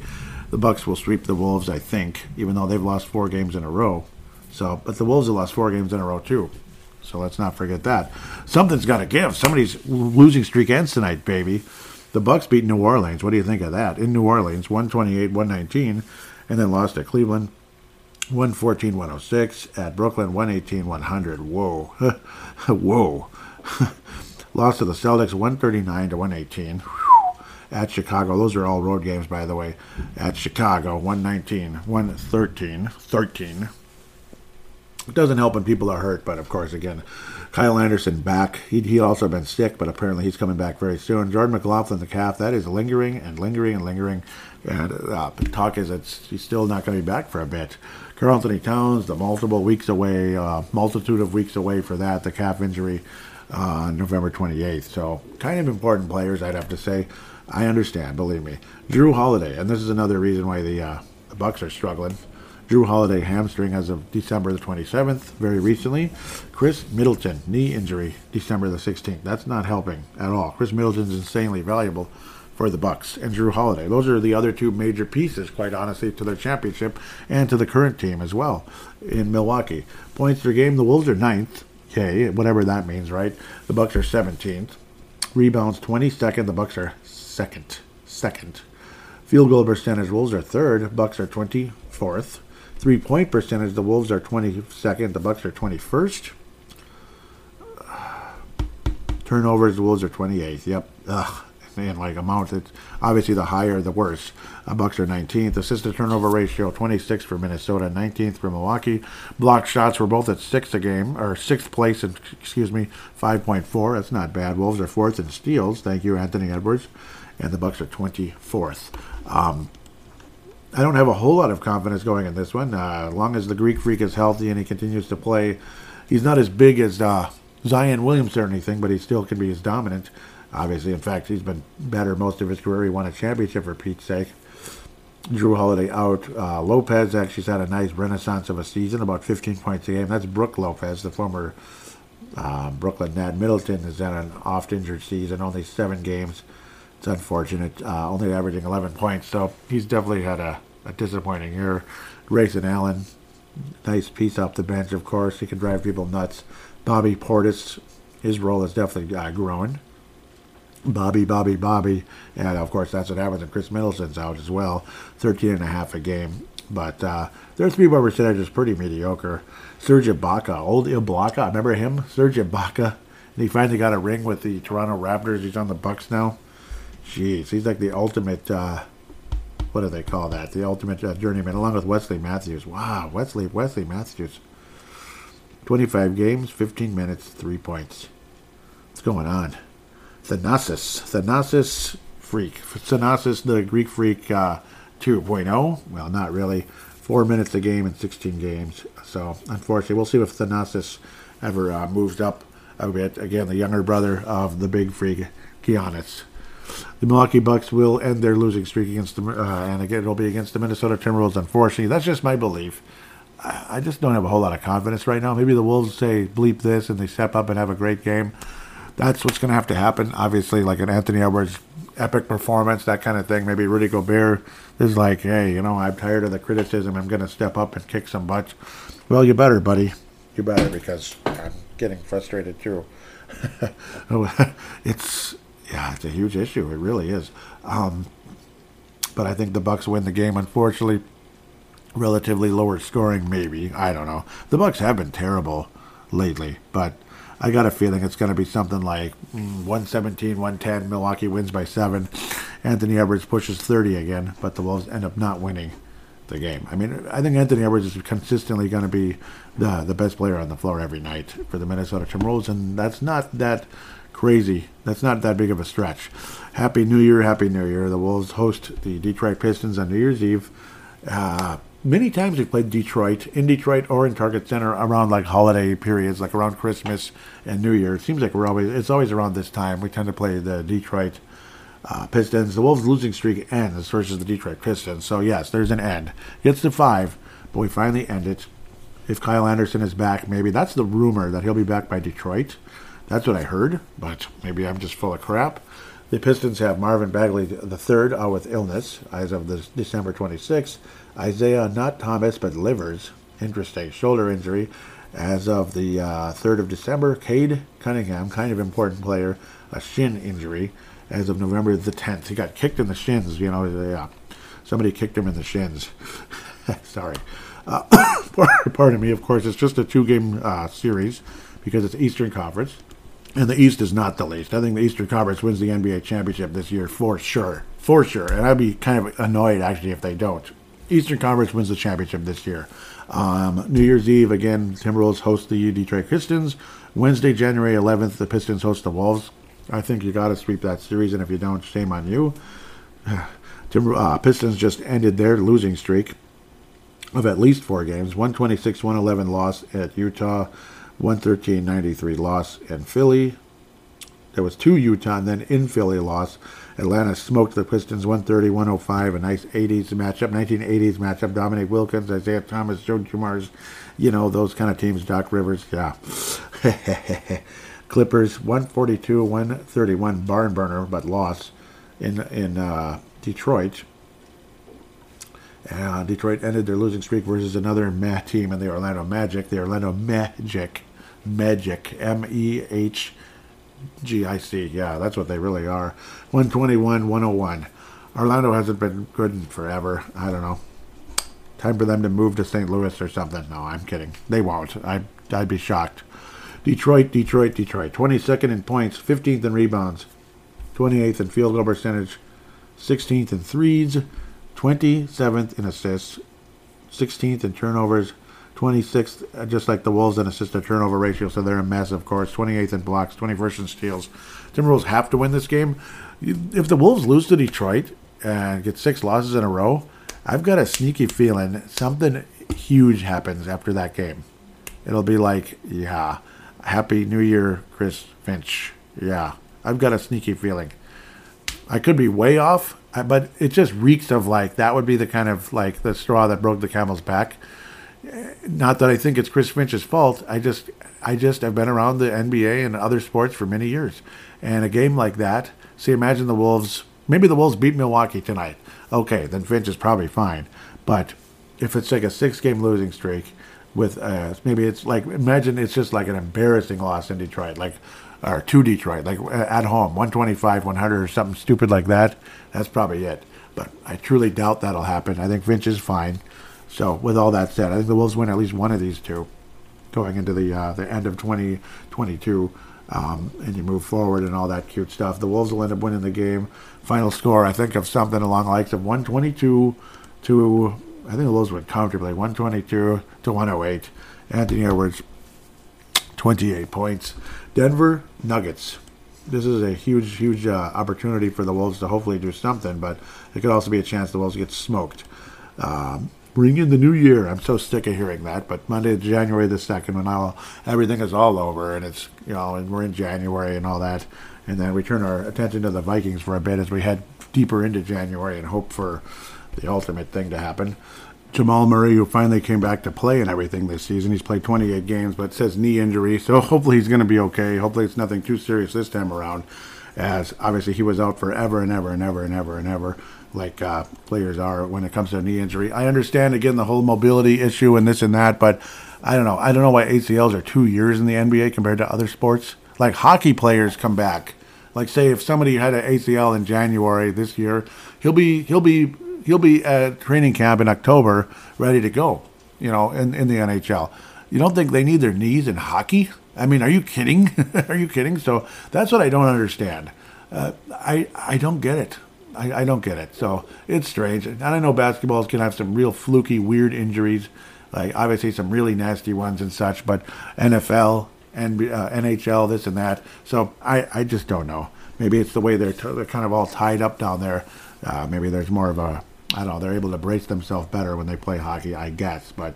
The Bucks will sweep the Wolves, I think, even though they've lost four games in a row. So, but the Wolves have lost four games in a row too. So let's not forget that. Something's got to give. Somebody's losing streak ends tonight, baby. The Bucks beat New Orleans. What do you think of that? In New Orleans, 128-119, and then lost to Cleveland 114-106 at Brooklyn 118-100. Whoa. [LAUGHS] Whoa. [LAUGHS] lost to the Celtics 139 to 118 at Chicago. Those are all road games, by the way. At Chicago, 119, 113, 13. It doesn't help when people are hurt, but of course, again, Kyle Anderson back. He he also been sick, but apparently he's coming back very soon. Jordan McLaughlin, the calf, that is lingering and lingering and lingering. And uh, talk is that he's still not going to be back for a bit. Karl-Anthony Towns, the multiple weeks away, uh, multitude of weeks away for that, the calf injury uh, November 28th. So kind of important players, I'd have to say. I understand, believe me. Jrue Holiday, and this is another reason why the, uh, the Bucks are struggling. Jrue Holiday hamstring as of December the 27th, very recently. Khris Middleton, knee injury, December the 16th. That's not helping at all. Khris Middleton is insanely valuable for the Bucks and Jrue Holiday. Those are the other two major pieces, quite honestly, to their championship and to the current team as well in Milwaukee. Points per game, the Wolves are ninth. Okay, whatever that means, right? The Bucks are 17th. Rebounds 22nd. The Bucks are second. Second. Field goal percentage, Wolves are third. Bucks are 24th. Three point percentage, the Wolves are 22nd. The Bucks are 21st. Turnovers, the Wolves are 28th. Yep. Ugh. Man, like amount, it's obviously the higher the worse. Uh, Bucks are 19th. Assisted turnover ratio 26 for Minnesota, 19th for Milwaukee. Blocked shots were both at six a game, or sixth place, in, excuse me, 5.4. That's not bad. Wolves are fourth in steals. Thank you, Anthony Edwards. And the Bucks are 24th. Um, I don't have a whole lot of confidence going in this one. Uh, as long as the Greek Freak is healthy and he continues to play, he's not as big as uh, Zion Williamson or anything, but he still can be as dominant. Obviously, in fact, he's been better most of his career. He won a championship for Pete's sake. Jrue Holiday out. Uh, Lopez actually's had a nice renaissance of a season, about 15 points a game. That's Brook Lopez, the former uh, Brooklyn Net. Middleton has had an oft injured season, only seven games. It's unfortunate, uh, only averaging 11 points. So he's definitely had a, a disappointing year. Grayson Allen, nice piece off the bench, of course. He can drive people nuts. Bobby Portis, his role is definitely uh, growing. Bobby, Bobby, Bobby. And of course, that's what happens when Khris Middleton's out as well. 13 and a half a game. But uh, their three point percentage is pretty mediocre. Serge Ibaka, old Ibaka, remember him? Serge Ibaka. And he finally got a ring with the Toronto Raptors. He's on the Bucks now. Jeez, he's like the ultimate. Uh, what do they call that? The ultimate uh, journeyman, along with Wesley Matthews. Wow, Wesley Wesley Matthews. 25 games, 15 minutes, three points. What's going on? Thanasis. Thanasis Freak. Thanasis, the Greek Freak uh, 2.0. Well, not really. Four minutes a game in 16 games. So, unfortunately, we'll see if Thanasis ever uh, moves up a bit. Again, the younger brother of the big freak, Giannis. The Milwaukee Bucks will end their losing streak against the, uh, and again, it'll be against the Minnesota Timberwolves, unfortunately. That's just my belief. I, I just don't have a whole lot of confidence right now. Maybe the Wolves say bleep this and they step up and have a great game that's what's going to have to happen. Obviously, like an Anthony Edwards epic performance, that kind of thing. Maybe Rudy Gobert is like, hey, you know, I'm tired of the criticism. I'm going to step up and kick some butts. Well, you better, buddy. You better because I'm getting frustrated too. [LAUGHS] it's yeah, it's a huge issue. It really is. Um, but I think the Bucks win the game. Unfortunately, relatively lower scoring. Maybe I don't know. The Bucks have been terrible lately, but I got a feeling it's going to be something like 117, 110. Milwaukee wins by seven. Anthony Edwards pushes 30 again, but the Wolves end up not winning the game. I mean, I think Anthony Edwards is consistently going to be the the best player on the floor every night for the Minnesota Timberwolves, and that's not that crazy. That's not that big of a stretch. Happy New Year, Happy New Year. The Wolves host the Detroit Pistons on New Year's Eve. Uh, many times we played Detroit, in Detroit or in Target Center around like holiday periods, like around Christmas and New Year. It seems like we're always, it's always around this time. We tend to play the Detroit uh, Pistons. The Wolves' losing streak ends versus the Detroit Pistons. So, yes, there's an end. Gets to five, but we finally end it. If Kyle Anderson is back, maybe that's the rumor that he'll be back by Detroit. That's what I heard, but maybe I'm just full of crap. The Pistons have Marvin Bagley III out with illness as of this December 26th. Isaiah, not Thomas, but Livers, interesting, shoulder injury as of the uh, 3rd of December. Cade Cunningham, kind of important player, a shin injury as of November the 10th. He got kicked in the shins, you know, yeah. Somebody kicked him in the shins. [LAUGHS] Sorry. Uh, [COUGHS] pardon me, of course, it's just a two game uh, series because it's Eastern Conference. And the East is not the least. I think the Eastern Conference wins the NBA championship this year for sure. For sure. And I'd be kind of annoyed, actually, if they don't. Eastern Conference wins the championship this year. Um, New Year's Eve, again, Timberwolves host the Detroit Pistons. Wednesday, January 11th, the Pistons host the Wolves. I think you got to sweep that series, and if you don't, shame on you. [SIGHS] Timber, uh, Pistons just ended their losing streak of at least four games 126 111 loss at Utah, 113 93 loss in Philly. There was two Utah and then in Philly loss. Atlanta smoked the Pistons 130 105, a nice 80s matchup, 1980s matchup. Dominique Wilkins, Isiah Thomas, Joe Dumars, you know, those kind of teams. Doc Rivers, yeah. [LAUGHS] Clippers 142 131 barn burner, but loss in, in uh, Detroit. Uh, Detroit ended their losing streak versus another meh team in the Orlando Magic. The Orlando Magic. Magic. M E H G I C. Yeah, that's what they really are. 121 101. Orlando hasn't been good in forever. I don't know. Time for them to move to St. Louis or something. No, I'm kidding. They won't. I, I'd be shocked. Detroit, Detroit, Detroit. 22nd in points, 15th in rebounds, 28th in field goal percentage, 16th in threes, 27th in assists, 16th in turnovers, 26th, uh, just like the Wolves in assist to turnover ratio, so they're a mess, of course. 28th in blocks, 21st in steals. Timberwolves have to win this game. If the Wolves lose to Detroit and get six losses in a row, I've got a sneaky feeling something huge happens after that game. It'll be like, yeah, Happy New Year, Chris Finch. Yeah, I've got a sneaky feeling. I could be way off, but it just reeks of like that would be the kind of like the straw that broke the camel's back. Not that I think it's Chris Finch's fault. I just I just have been around the NBA and other sports for many years, and a game like that. See, imagine the Wolves. Maybe the Wolves beat Milwaukee tonight. Okay, then Finch is probably fine. But if it's like a six-game losing streak, with uh, maybe it's like imagine it's just like an embarrassing loss in Detroit, like or to Detroit, like at home, 125, 100 or something stupid like that. That's probably it. But I truly doubt that'll happen. I think Finch is fine. So with all that said, I think the Wolves win at least one of these two going into the uh, the end of 2022. Um, and you move forward and all that cute stuff. The Wolves will end up winning the game. Final score, I think, of something along the likes of 122 to I think the Wolves went comfortably, 122 to 108. Anthony Edwards, 28 points. Denver Nuggets. This is a huge, huge uh, opportunity for the Wolves to hopefully do something, but it could also be a chance the Wolves get smoked. Um, bring in the new year. I'm so sick of hearing that, but Monday, January the second, when all everything is all over and it's you know, and we're in January and all that, and then we turn our attention to the Vikings for a bit as we head deeper into January and hope for the ultimate thing to happen. Jamal Murray, who finally came back to play and everything this season. He's played 28 games, but says knee injury, so hopefully he's going to be okay. Hopefully it's nothing too serious this time around, as obviously he was out forever and ever and ever and ever and ever, like uh, players are when it comes to knee injury. I understand again the whole mobility issue and this and that, but I don't know. I don't know why ACLs are two years in the NBA compared to other sports. Like hockey players come back. Like say if somebody had an ACL in January this year, he'll be he'll be he'll be at training camp in October, ready to go. You know, in in the NHL. You don't think they need their knees in hockey? I mean, are you kidding? [LAUGHS] are you kidding? So that's what I don't understand. Uh, I I don't get it. I, I don't get it. So it's strange. And I know basketballs can have some real fluky, weird injuries, like obviously some really nasty ones and such. But NFL, and uh, NHL, this and that. So I, I just don't know. Maybe it's the way they're, t- they're kind of all tied up down there. Uh, maybe there's more of a, I don't know, they're able to brace themselves better when they play hockey, I guess. But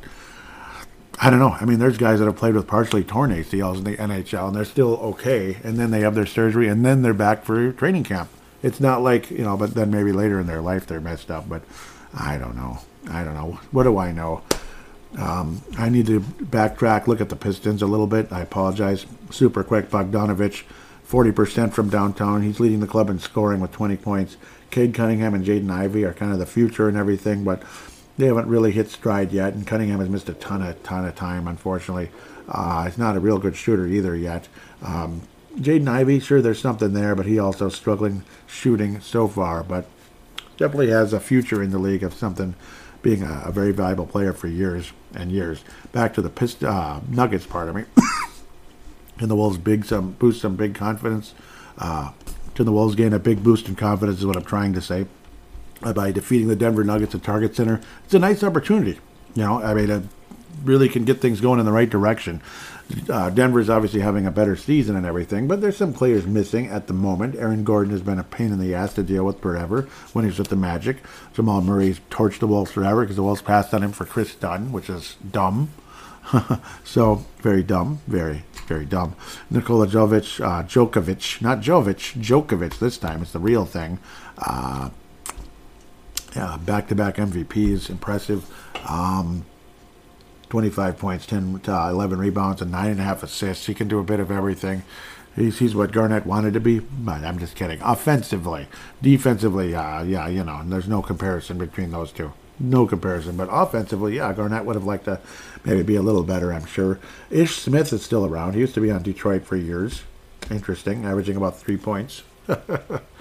I don't know. I mean, there's guys that have played with partially torn ACLs in the NHL and they're still okay. And then they have their surgery and then they're back for training camp. It's not like, you know, but then maybe later in their life they're messed up. But I don't know. I don't know. What do I know? Um, I need to backtrack, look at the Pistons a little bit. I apologize. Super quick. Bogdanovich, 40% from downtown. He's leading the club in scoring with 20 points. Cade Cunningham and Jaden Ivey are kind of the future and everything, but they haven't really hit stride yet. And Cunningham has missed a ton of ton of time, unfortunately. Uh, he's not a real good shooter either yet. Um, Jaden Ivey, sure, there's something there, but he also struggling shooting so far. But definitely has a future in the league of something being a, a very valuable player for years and years. Back to the Pist- uh, Nuggets part of me. and the Wolves big some boost some big confidence. Uh, can the Wolves gain a big boost in confidence is what I'm trying to say. Uh, by defeating the Denver Nuggets at Target Center, it's a nice opportunity. You know, I mean, it really can get things going in the right direction. Uh, Denver's obviously having a better season and everything, but there's some players missing at the moment. Aaron Gordon has been a pain in the ass to deal with forever when he's with the Magic. Jamal Murray's torched the Wolves forever because the Wolves passed on him for Kris Dunn, which is dumb. [LAUGHS] so very dumb, very very dumb. Nikola Jovic, uh, Djokovic, not Jovic, Djokovic this time. It's the real thing. Uh, yeah, back-to-back MVPs, impressive. Um, 25 points, 10, uh, 11 rebounds, and nine and a half assists. He can do a bit of everything. He's, he's what Garnett wanted to be, but I'm just kidding. Offensively, defensively, uh, yeah, you know, there's no comparison between those two. No comparison. But offensively, yeah, Garnett would have liked to maybe be a little better, I'm sure. Ish Smith is still around. He used to be on Detroit for years. Interesting, averaging about three points. [LAUGHS]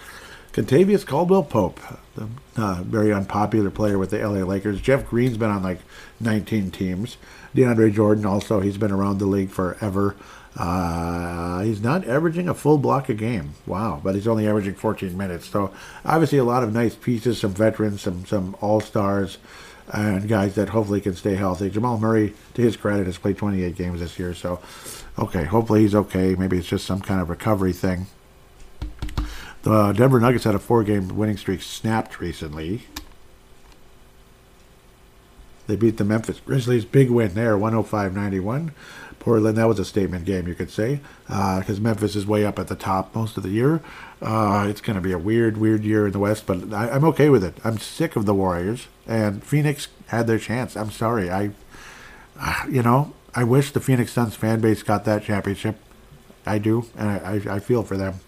Kentavious Caldwell Pope, the uh, very unpopular player with the LA Lakers. Jeff Green's been on like 19 teams. DeAndre Jordan also, he's been around the league forever. Uh, he's not averaging a full block a game. Wow, but he's only averaging 14 minutes. So obviously a lot of nice pieces, some veterans, some some all stars, and guys that hopefully can stay healthy. Jamal Murray, to his credit, has played 28 games this year. So okay, hopefully he's okay. Maybe it's just some kind of recovery thing. The Denver Nuggets had a four-game winning streak snapped recently. They beat the Memphis Grizzlies. Big win there, 105-91. Portland, that was a statement game, you could say, because uh, Memphis is way up at the top most of the year. Uh, it's going to be a weird, weird year in the West, but I, am okay with it. I'm sick of the Warriors, and Phoenix had their chance. I'm sorry. I, uh, you know, I wish the Phoenix Suns fan base got that championship. I do, and I, I, I feel for them.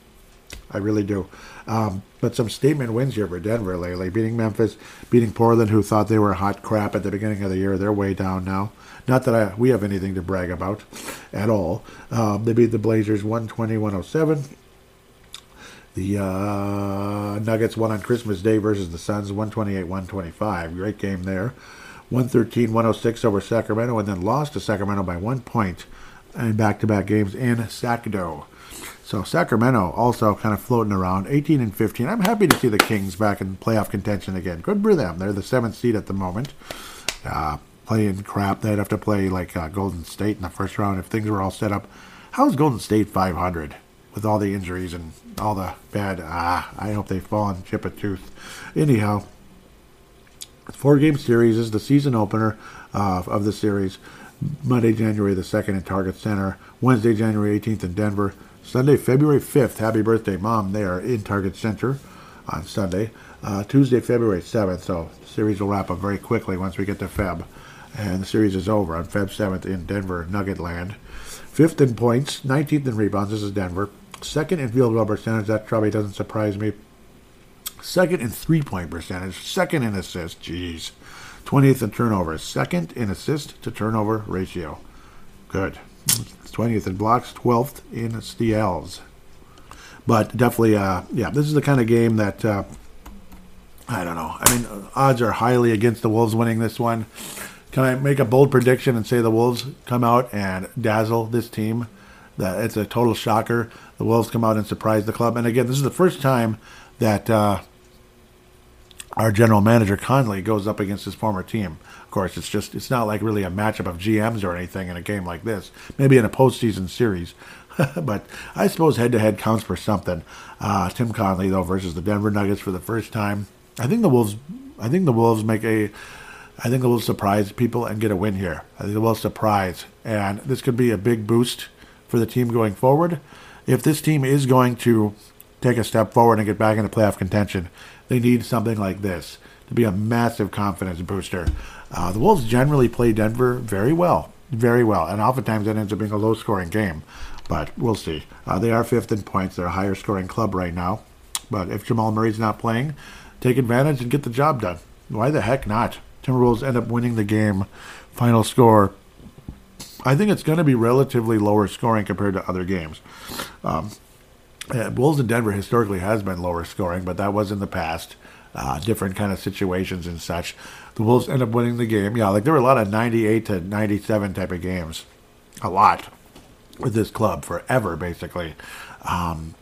I really do. Um, but some statement wins here for Denver lately, beating Memphis, beating Portland, who thought they were hot crap at the beginning of the year. They're way down now. Not that I, we have anything to brag about at all. Um, they beat the Blazers 120-107. The uh, Nuggets won on Christmas Day versus the Suns 128-125. Great game there. 113-106 over Sacramento, and then lost to Sacramento by one point in back-to-back games in Sacramento. So Sacramento also kind of floating around, 18 and 15. I'm happy to see the Kings back in playoff contention again. Good for them. They're the seventh seed at the moment. Uh, playing crap. They'd have to play like uh, Golden State in the first round if things were all set up. How's Golden State 500 with all the injuries and all the bad? Ah, I hope they fall and chip a tooth. Anyhow, four game series is the season opener uh, of the series. Monday, January the 2nd in Target Center. Wednesday, January 18th in Denver. Sunday, February 5th, happy birthday, Mom, They are in Target Center on Sunday. Uh, Tuesday, February 7th, so the series will wrap up very quickly once we get to Feb. And the series is over on Feb 7th in Denver, Nugget Land. Fifth in points, 19th in rebounds, this is Denver. Second in field goal percentage, that probably doesn't surprise me. Second in three point percentage, second in assists, jeez. 20th in turnovers, second in assist to turnover ratio. Good. 20th in blocks, 12th in steals. But definitely, uh, yeah, this is the kind of game that uh, I don't know. I mean, odds are highly against the Wolves winning this one. Can I make a bold prediction and say the Wolves come out and dazzle this team? That it's a total shocker. The Wolves come out and surprise the club. And again, this is the first time that uh, our general manager Connelly goes up against his former team course, it's just it's not like really a matchup of GMs or anything in a game like this. Maybe in a postseason series, [LAUGHS] but I suppose head to head counts for something. Uh, Tim Connelly though versus the Denver Nuggets for the first time. I think the Wolves. I think the Wolves make a. I think the Wolves surprise people and get a win here. I think the Wolves surprise, and this could be a big boost for the team going forward. If this team is going to take a step forward and get back into playoff contention, they need something like this to be a massive confidence booster. Uh, the Wolves generally play Denver very well, very well, and oftentimes that ends up being a low scoring game. But we'll see. Uh, they are fifth in points. They're a higher scoring club right now. But if Jamal Murray's not playing, take advantage and get the job done. Why the heck not? Timberwolves end up winning the game. Final score. I think it's going to be relatively lower scoring compared to other games. Um, Wolves in Denver historically has been lower scoring, but that was in the past. Uh, different kind of situations and such. The Wolves end up winning the game. Yeah, like there were a lot of 98 to 97 type of games. A lot with this club forever, basically. Um,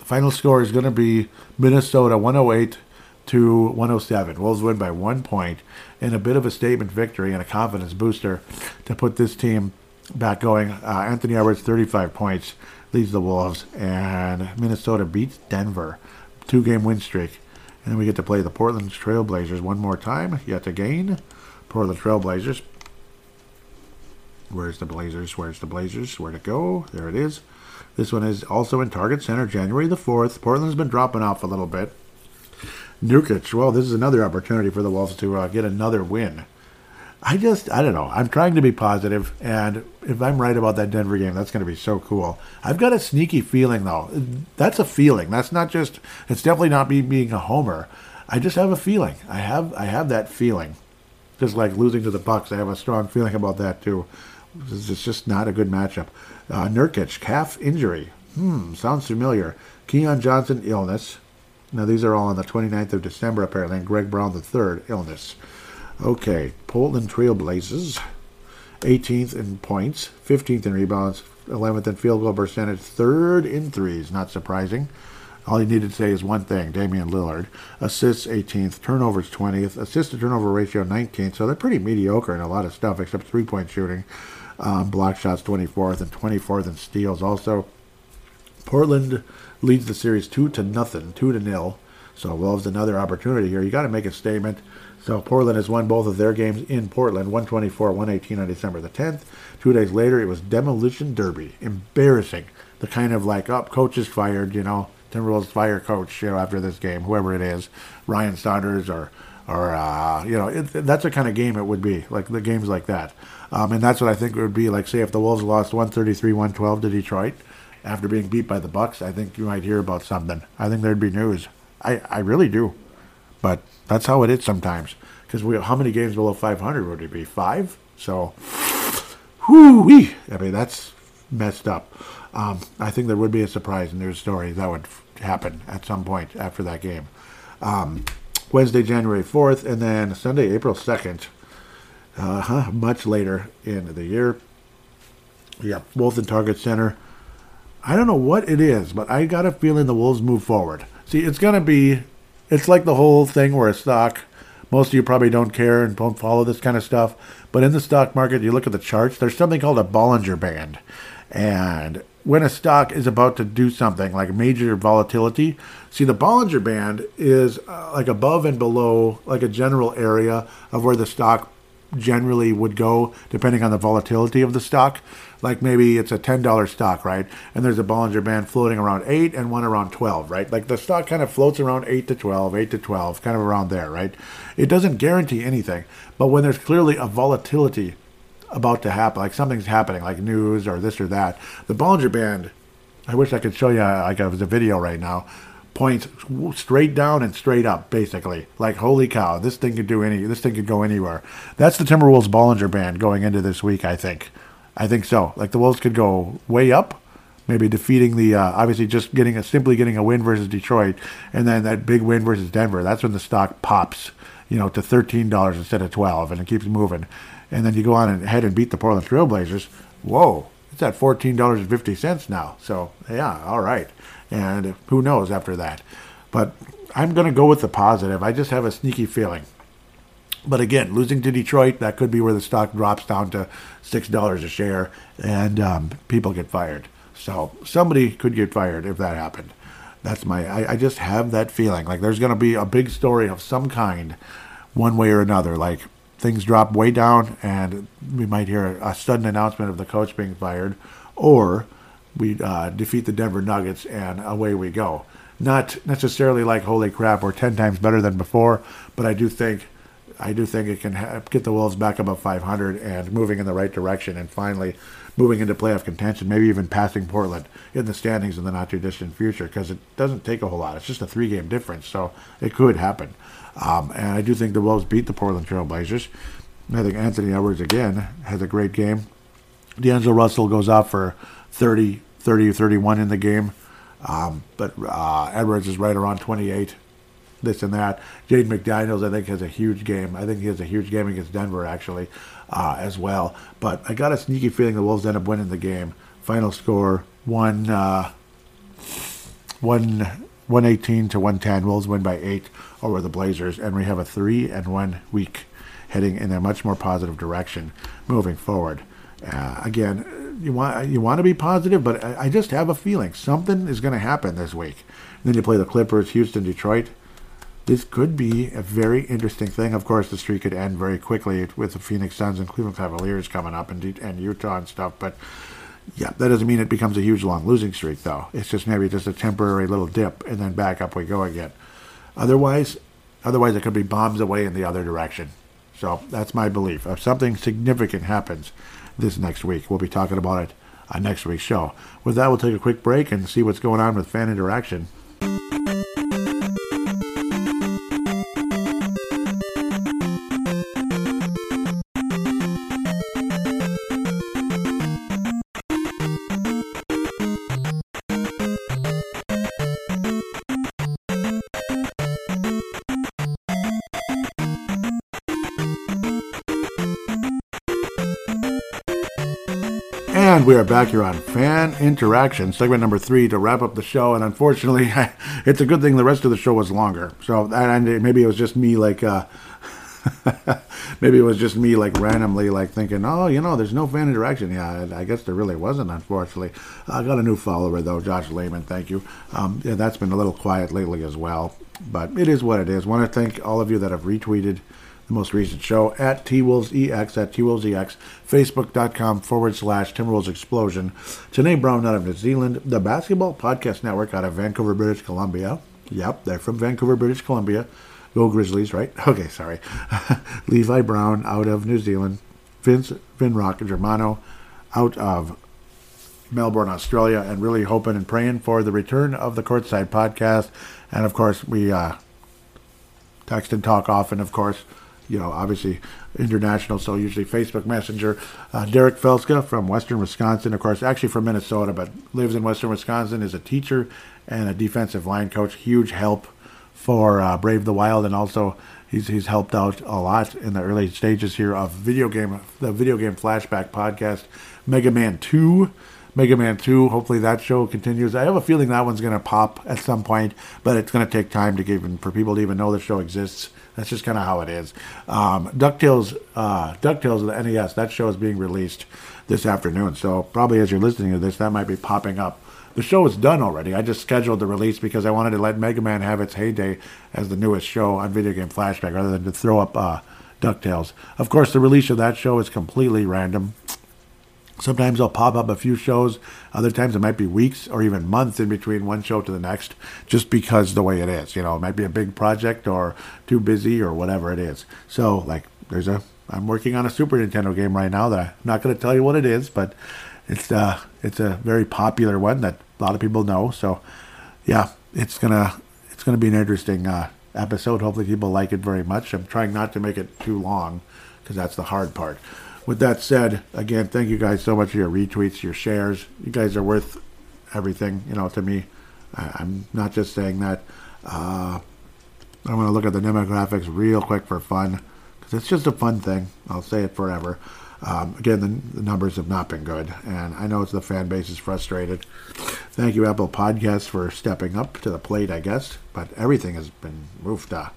the final score is going to be Minnesota 108 to 107. Wolves win by one point in a bit of a statement victory and a confidence booster to put this team back going. Uh, Anthony Edwards, 35 points, leads the Wolves, and Minnesota beats Denver. Two game win streak. And we get to play the Portland Trailblazers one more time, yet again. Portland Trailblazers Where's the Blazers? Where's the Blazers? Where'd it go? There it is. This one is also in Target Center, January the 4th. Portland's been dropping off a little bit. Nurkic, well, this is another opportunity for the Wolves to uh, get another win. I just, I don't know. I'm trying to be positive, and if I'm right about that Denver game, that's going to be so cool. I've got a sneaky feeling, though. That's a feeling. That's not just. It's definitely not me being a homer. I just have a feeling. I have, I have that feeling. Just like losing to the Bucks, I have a strong feeling about that too. It's just not a good matchup. Uh, Nurkic, calf injury. Hmm, sounds familiar. Keon Johnson, illness. Now, these are all on the 29th of December, apparently, and Greg Brown, the third, illness. Okay, Portland Trailblazers, 18th in points, 15th in rebounds, 11th in field goal percentage, third in threes. Not surprising. All you need to say is one thing Damian Lillard. Assists 18th, turnovers 20th, assist to turnover ratio 19th. So they're pretty mediocre in a lot of stuff except three point shooting. Um, block shots 24th and 24th in steals. Also, Portland leads the series two to nothing, two to nil. So Wolves another opportunity here. You got to make a statement. So Portland has won both of their games in Portland, 124-118 on December the 10th. Two days later, it was demolition derby. Embarrassing. The kind of like, up, oh, coach is fired, you know. Timberwolves fire coach, you know, after this game, whoever it is, Ryan Saunders or or uh, you know, it, that's the kind of game it would be, like the games like that. Um, and that's what I think it would be like. Say if the Wolves lost 133-112 to Detroit after being beat by the Bucks, I think you might hear about something. I think there'd be news. I, I really do, but that's how it is sometimes. Because we how many games below 500 would it be? Five. So, whoo I mean that's messed up. Um, I think there would be a surprise and news story that would happen at some point after that game. Um, Wednesday, January 4th, and then Sunday, April 2nd, uh, much later in the year. Yeah, Wolves in Target Center. I don't know what it is, but I got a feeling the Wolves move forward. See, it's going to be, it's like the whole thing where a stock, most of you probably don't care and don't follow this kind of stuff, but in the stock market, you look at the charts, there's something called a Bollinger Band. And when a stock is about to do something like major volatility, see the Bollinger Band is uh, like above and below, like a general area of where the stock generally would go depending on the volatility of the stock. Like maybe it's a $10 stock, right? And there's a Bollinger Band floating around 8 and one around 12, right? Like the stock kind of floats around 8 to 12, 8 to 12, kind of around there, right? It doesn't guarantee anything. But when there's clearly a volatility about to happen, like something's happening, like news or this or that. The Bollinger Band, I wish I could show you like it was a video right now, points straight down and straight up, basically. Like holy cow, this thing could do any, this thing could go anywhere. That's the Timberwolves Bollinger Band going into this week, I think. I think so. Like the Wolves could go way up, maybe defeating the uh, obviously just getting a simply getting a win versus Detroit, and then that big win versus Denver. That's when the stock pops, you know, to thirteen dollars instead of twelve, and it keeps moving and then you go on and ahead and beat the Portland Trailblazers, whoa, it's at $14.50 now. So, yeah, all right. And who knows after that. But I'm going to go with the positive. I just have a sneaky feeling. But again, losing to Detroit, that could be where the stock drops down to six dollars a share, and um, people get fired. So somebody could get fired if that happened. That's my. I, I just have that feeling like there's going to be a big story of some kind, one way or another. Like things drop way down, and we might hear a, a sudden announcement of the coach being fired, or we uh, defeat the Denver Nuggets, and away we go. Not necessarily like holy crap, we're ten times better than before, but I do think I do think it can ha- get the Wolves back above 500 and moving in the right direction, and finally moving into playoff contention, maybe even passing Portland in the standings in the not too distant future, because it doesn't take a whole lot. It's just a three game difference, so it could happen. Um, and I do think the Wolves beat the Portland Trailblazers. I think Anthony Edwards again has a great game. D'Angelo Russell goes out for 30, 30, 31 in the game. Um, but uh, Edwards is right around 28, this and that. Jaden McDaniels, I think, has a huge game. I think he has a huge game against Denver, actually, uh, as well. But I got a sneaky feeling the Wolves end up winning the game. Final score one, uh, one, 118 to 110. Wolves win by eight over the Blazers, and we have a three and one week heading in a much more positive direction moving forward. Uh, again, you want you want to be positive, but I, I just have a feeling something is going to happen this week. And then you play the Clippers, Houston, Detroit. This could be a very interesting thing. Of course, the streak could end very quickly with the Phoenix Suns and Cleveland Cavaliers coming up, and and Utah and stuff. But yeah, that doesn't mean it becomes a huge long losing streak, though. It's just maybe just a temporary little dip, and then back up we go again. Otherwise, otherwise it could be bombs away in the other direction. So that's my belief. If something significant happens this next week, we'll be talking about it on next week's show. With that, we'll take a quick break and see what's going on with fan interaction. We are back here on Fan Interaction, segment number three, to wrap up the show. And unfortunately, [LAUGHS] it's a good thing the rest of the show was longer. So, and maybe it was just me, like, uh, [LAUGHS] maybe it was just me, like, randomly, like, thinking, oh, you know, there's no fan interaction. Yeah, I guess there really wasn't, unfortunately. I got a new follower, though, Josh Lehman. Thank you. Um, yeah, that's been a little quiet lately as well. But it is what it is. Want to thank all of you that have retweeted the most recent show at TWolvesEX, at TWolvesEX, Facebook.com forward slash Timberwolves Explosion. Tanae Brown out of New Zealand, the Basketball Podcast Network out of Vancouver, British Columbia. Yep, they're from Vancouver, British Columbia. Go Grizzlies, right? [LAUGHS] Okay, sorry. [LAUGHS] Levi Brown out of New Zealand. Vince Vinrock Germano out of Melbourne, Australia, and really hoping and praying for the return of the Courtside Podcast. And of course, we uh, text and talk often, of course you know, obviously international, so usually Facebook Messenger. Uh, Derek Felska from Western Wisconsin, of course, actually from Minnesota, but lives in Western Wisconsin, is a teacher and a defensive line coach. Huge help for uh, Brave the Wild, and also he's he's helped out a lot in the early stages here of video game, the video game flashback podcast, Mega Man Two. Mega Man 2. Hopefully that show continues. I have a feeling that one's going to pop at some point, but it's going to take time to give for people to even know the show exists. That's just kind of how it is. Um, Ducktales, uh, Ducktales of the NES. That show is being released this afternoon. So probably as you're listening to this, that might be popping up. The show is done already. I just scheduled the release because I wanted to let Mega Man have its heyday as the newest show on Video Game Flashback, rather than to throw up uh, Ducktales. Of course, the release of that show is completely random. Sometimes I'll pop up a few shows. Other times it might be weeks or even months in between one show to the next, just because the way it is. You know, it might be a big project or too busy or whatever it is. So, like, there's a I'm working on a Super Nintendo game right now that I'm not going to tell you what it is, but it's uh it's a very popular one that a lot of people know. So, yeah, it's gonna it's gonna be an interesting uh, episode. Hopefully, people like it very much. I'm trying not to make it too long because that's the hard part with that said, again, thank you guys so much for your retweets, your shares. You guys are worth everything, you know, to me. I, am not just saying that. Uh, I'm going to look at the demographics real quick for fun because it's just a fun thing. I'll say it forever. Um, again, the, the, numbers have not been good, and I know the fan base is frustrated. Thank you, Apple Podcasts, for stepping up to the plate, I guess. But everything has been roofed. Uh,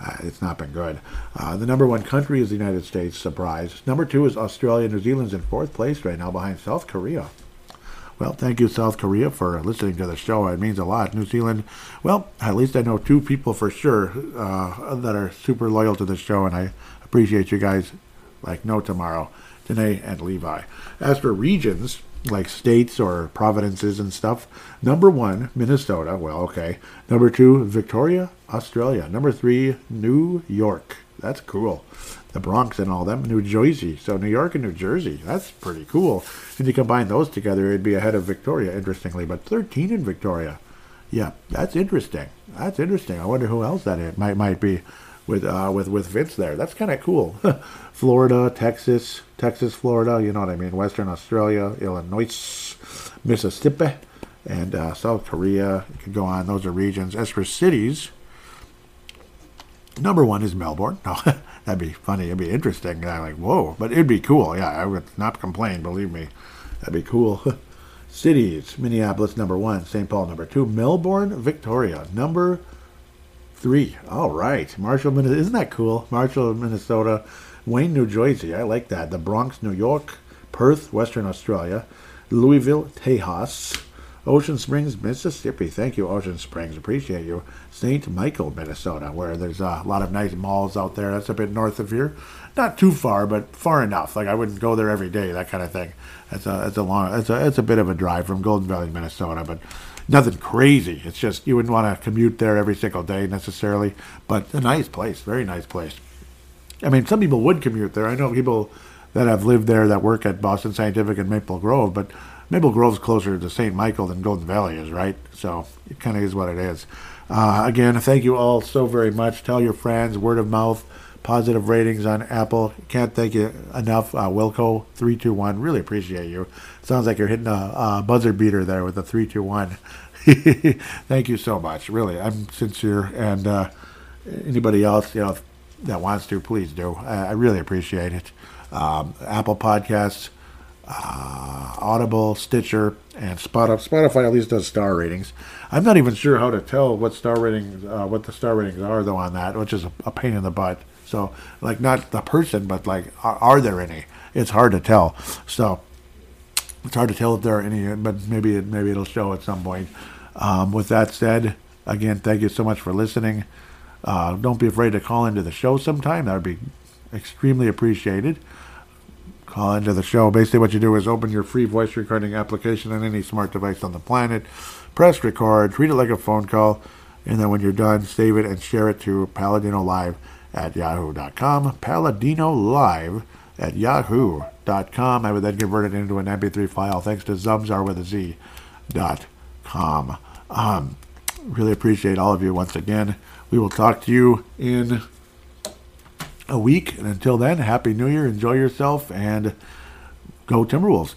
uh, it's not been good. Uh, the number one country is the United States. Surprise. Number two is Australia. New Zealand's in fourth place right now behind South Korea. Well, thank you, South Korea, for listening to the show. It means a lot. New Zealand, well, at least I know two people for sure uh, that are super loyal to the show, and I appreciate you guys like no tomorrow. And Levi. As for regions, like states or provinces and stuff, number one, Minnesota. Well, okay. Number two, Victoria, Australia. Number three, New York. That's cool. The Bronx and all them, New Jersey. So New York and New Jersey. That's pretty cool. And you combine those together, it'd be ahead of Victoria, interestingly. But 13 in Victoria. Yeah, that's interesting. That's interesting. I wonder who else that might might be with uh, with with Vince there. That's kind of cool. [LAUGHS] Florida, Texas, Texas, Florida. You know what I mean? Western Australia, Illinois, Mississippi, and uh, South Korea. You could go on. Those are regions. As for cities, number one is Melbourne. [LAUGHS] No, that'd be funny. It'd be interesting. I'm like, whoa, but it'd be cool. Yeah, I would not complain. Believe me, that'd be cool. [LAUGHS] Cities: Minneapolis number one, St. Paul number two, Melbourne, Victoria number three. All right, Marshall, Minnesota. Isn't that cool? Marshall, Minnesota, Wayne, New Jersey. I like that. The Bronx, New York, Perth, Western Australia, Louisville, Tejas, Ocean Springs, Mississippi. Thank you, Ocean Springs. Appreciate you. St. Michael, Minnesota, where there's a lot of nice malls out there. That's a bit north of here. Not too far, but far enough. Like I wouldn't go there every day, that kind of thing. It's a it's a long it's a it's a bit of a drive from Golden Valley, Minnesota, but nothing crazy. It's just you wouldn't want to commute there every single day necessarily, but a nice place, very nice place. I mean, some people would commute there. I know people that have lived there that work at Boston Scientific and Maple Grove, but Maple Grove's closer to St. Michael than Golden Valley is, right? So it kind of is what it is. Uh, again, thank you all so very much. Tell your friends, word of mouth, positive ratings on Apple. Can't thank you enough. Uh, Wilco321, really appreciate you. Sounds like you're hitting a, a buzzer beater there with the 321. [LAUGHS] thank you so much. Really, I'm sincere. And uh, anybody else, you know, that wants to, please do. I, really appreciate it. Um, Apple Podcasts uh, Audible, Stitcher, and Spotify. Spotify at least does star ratings. I'm not even sure how to tell what star ratings, uh, what the star ratings are though on that, which is a, a, pain in the butt. So, like, not the person, but like, are, are, there any? It's hard to tell. So, it's hard to tell if there are any, but maybe it, maybe it'll show at some point. Um, with that said, again, thank you so much for listening. Uh, don't be afraid to call into the show sometime. That would be extremely appreciated call into the show. Basically, what you do is open your free voice recording application on any smart device on the planet, press record, treat it like a phone call, and then when you're done, save it and share it to Paladino Live at yahoo.com. Paladino Live at yahoo.com. I would then convert it into an MP3 file thanks to Zamzar with a Z dot com. Um, really appreciate all of you once again. We will talk to you in a week. And until then, Happy New Year. Enjoy yourself and go Timberwolves.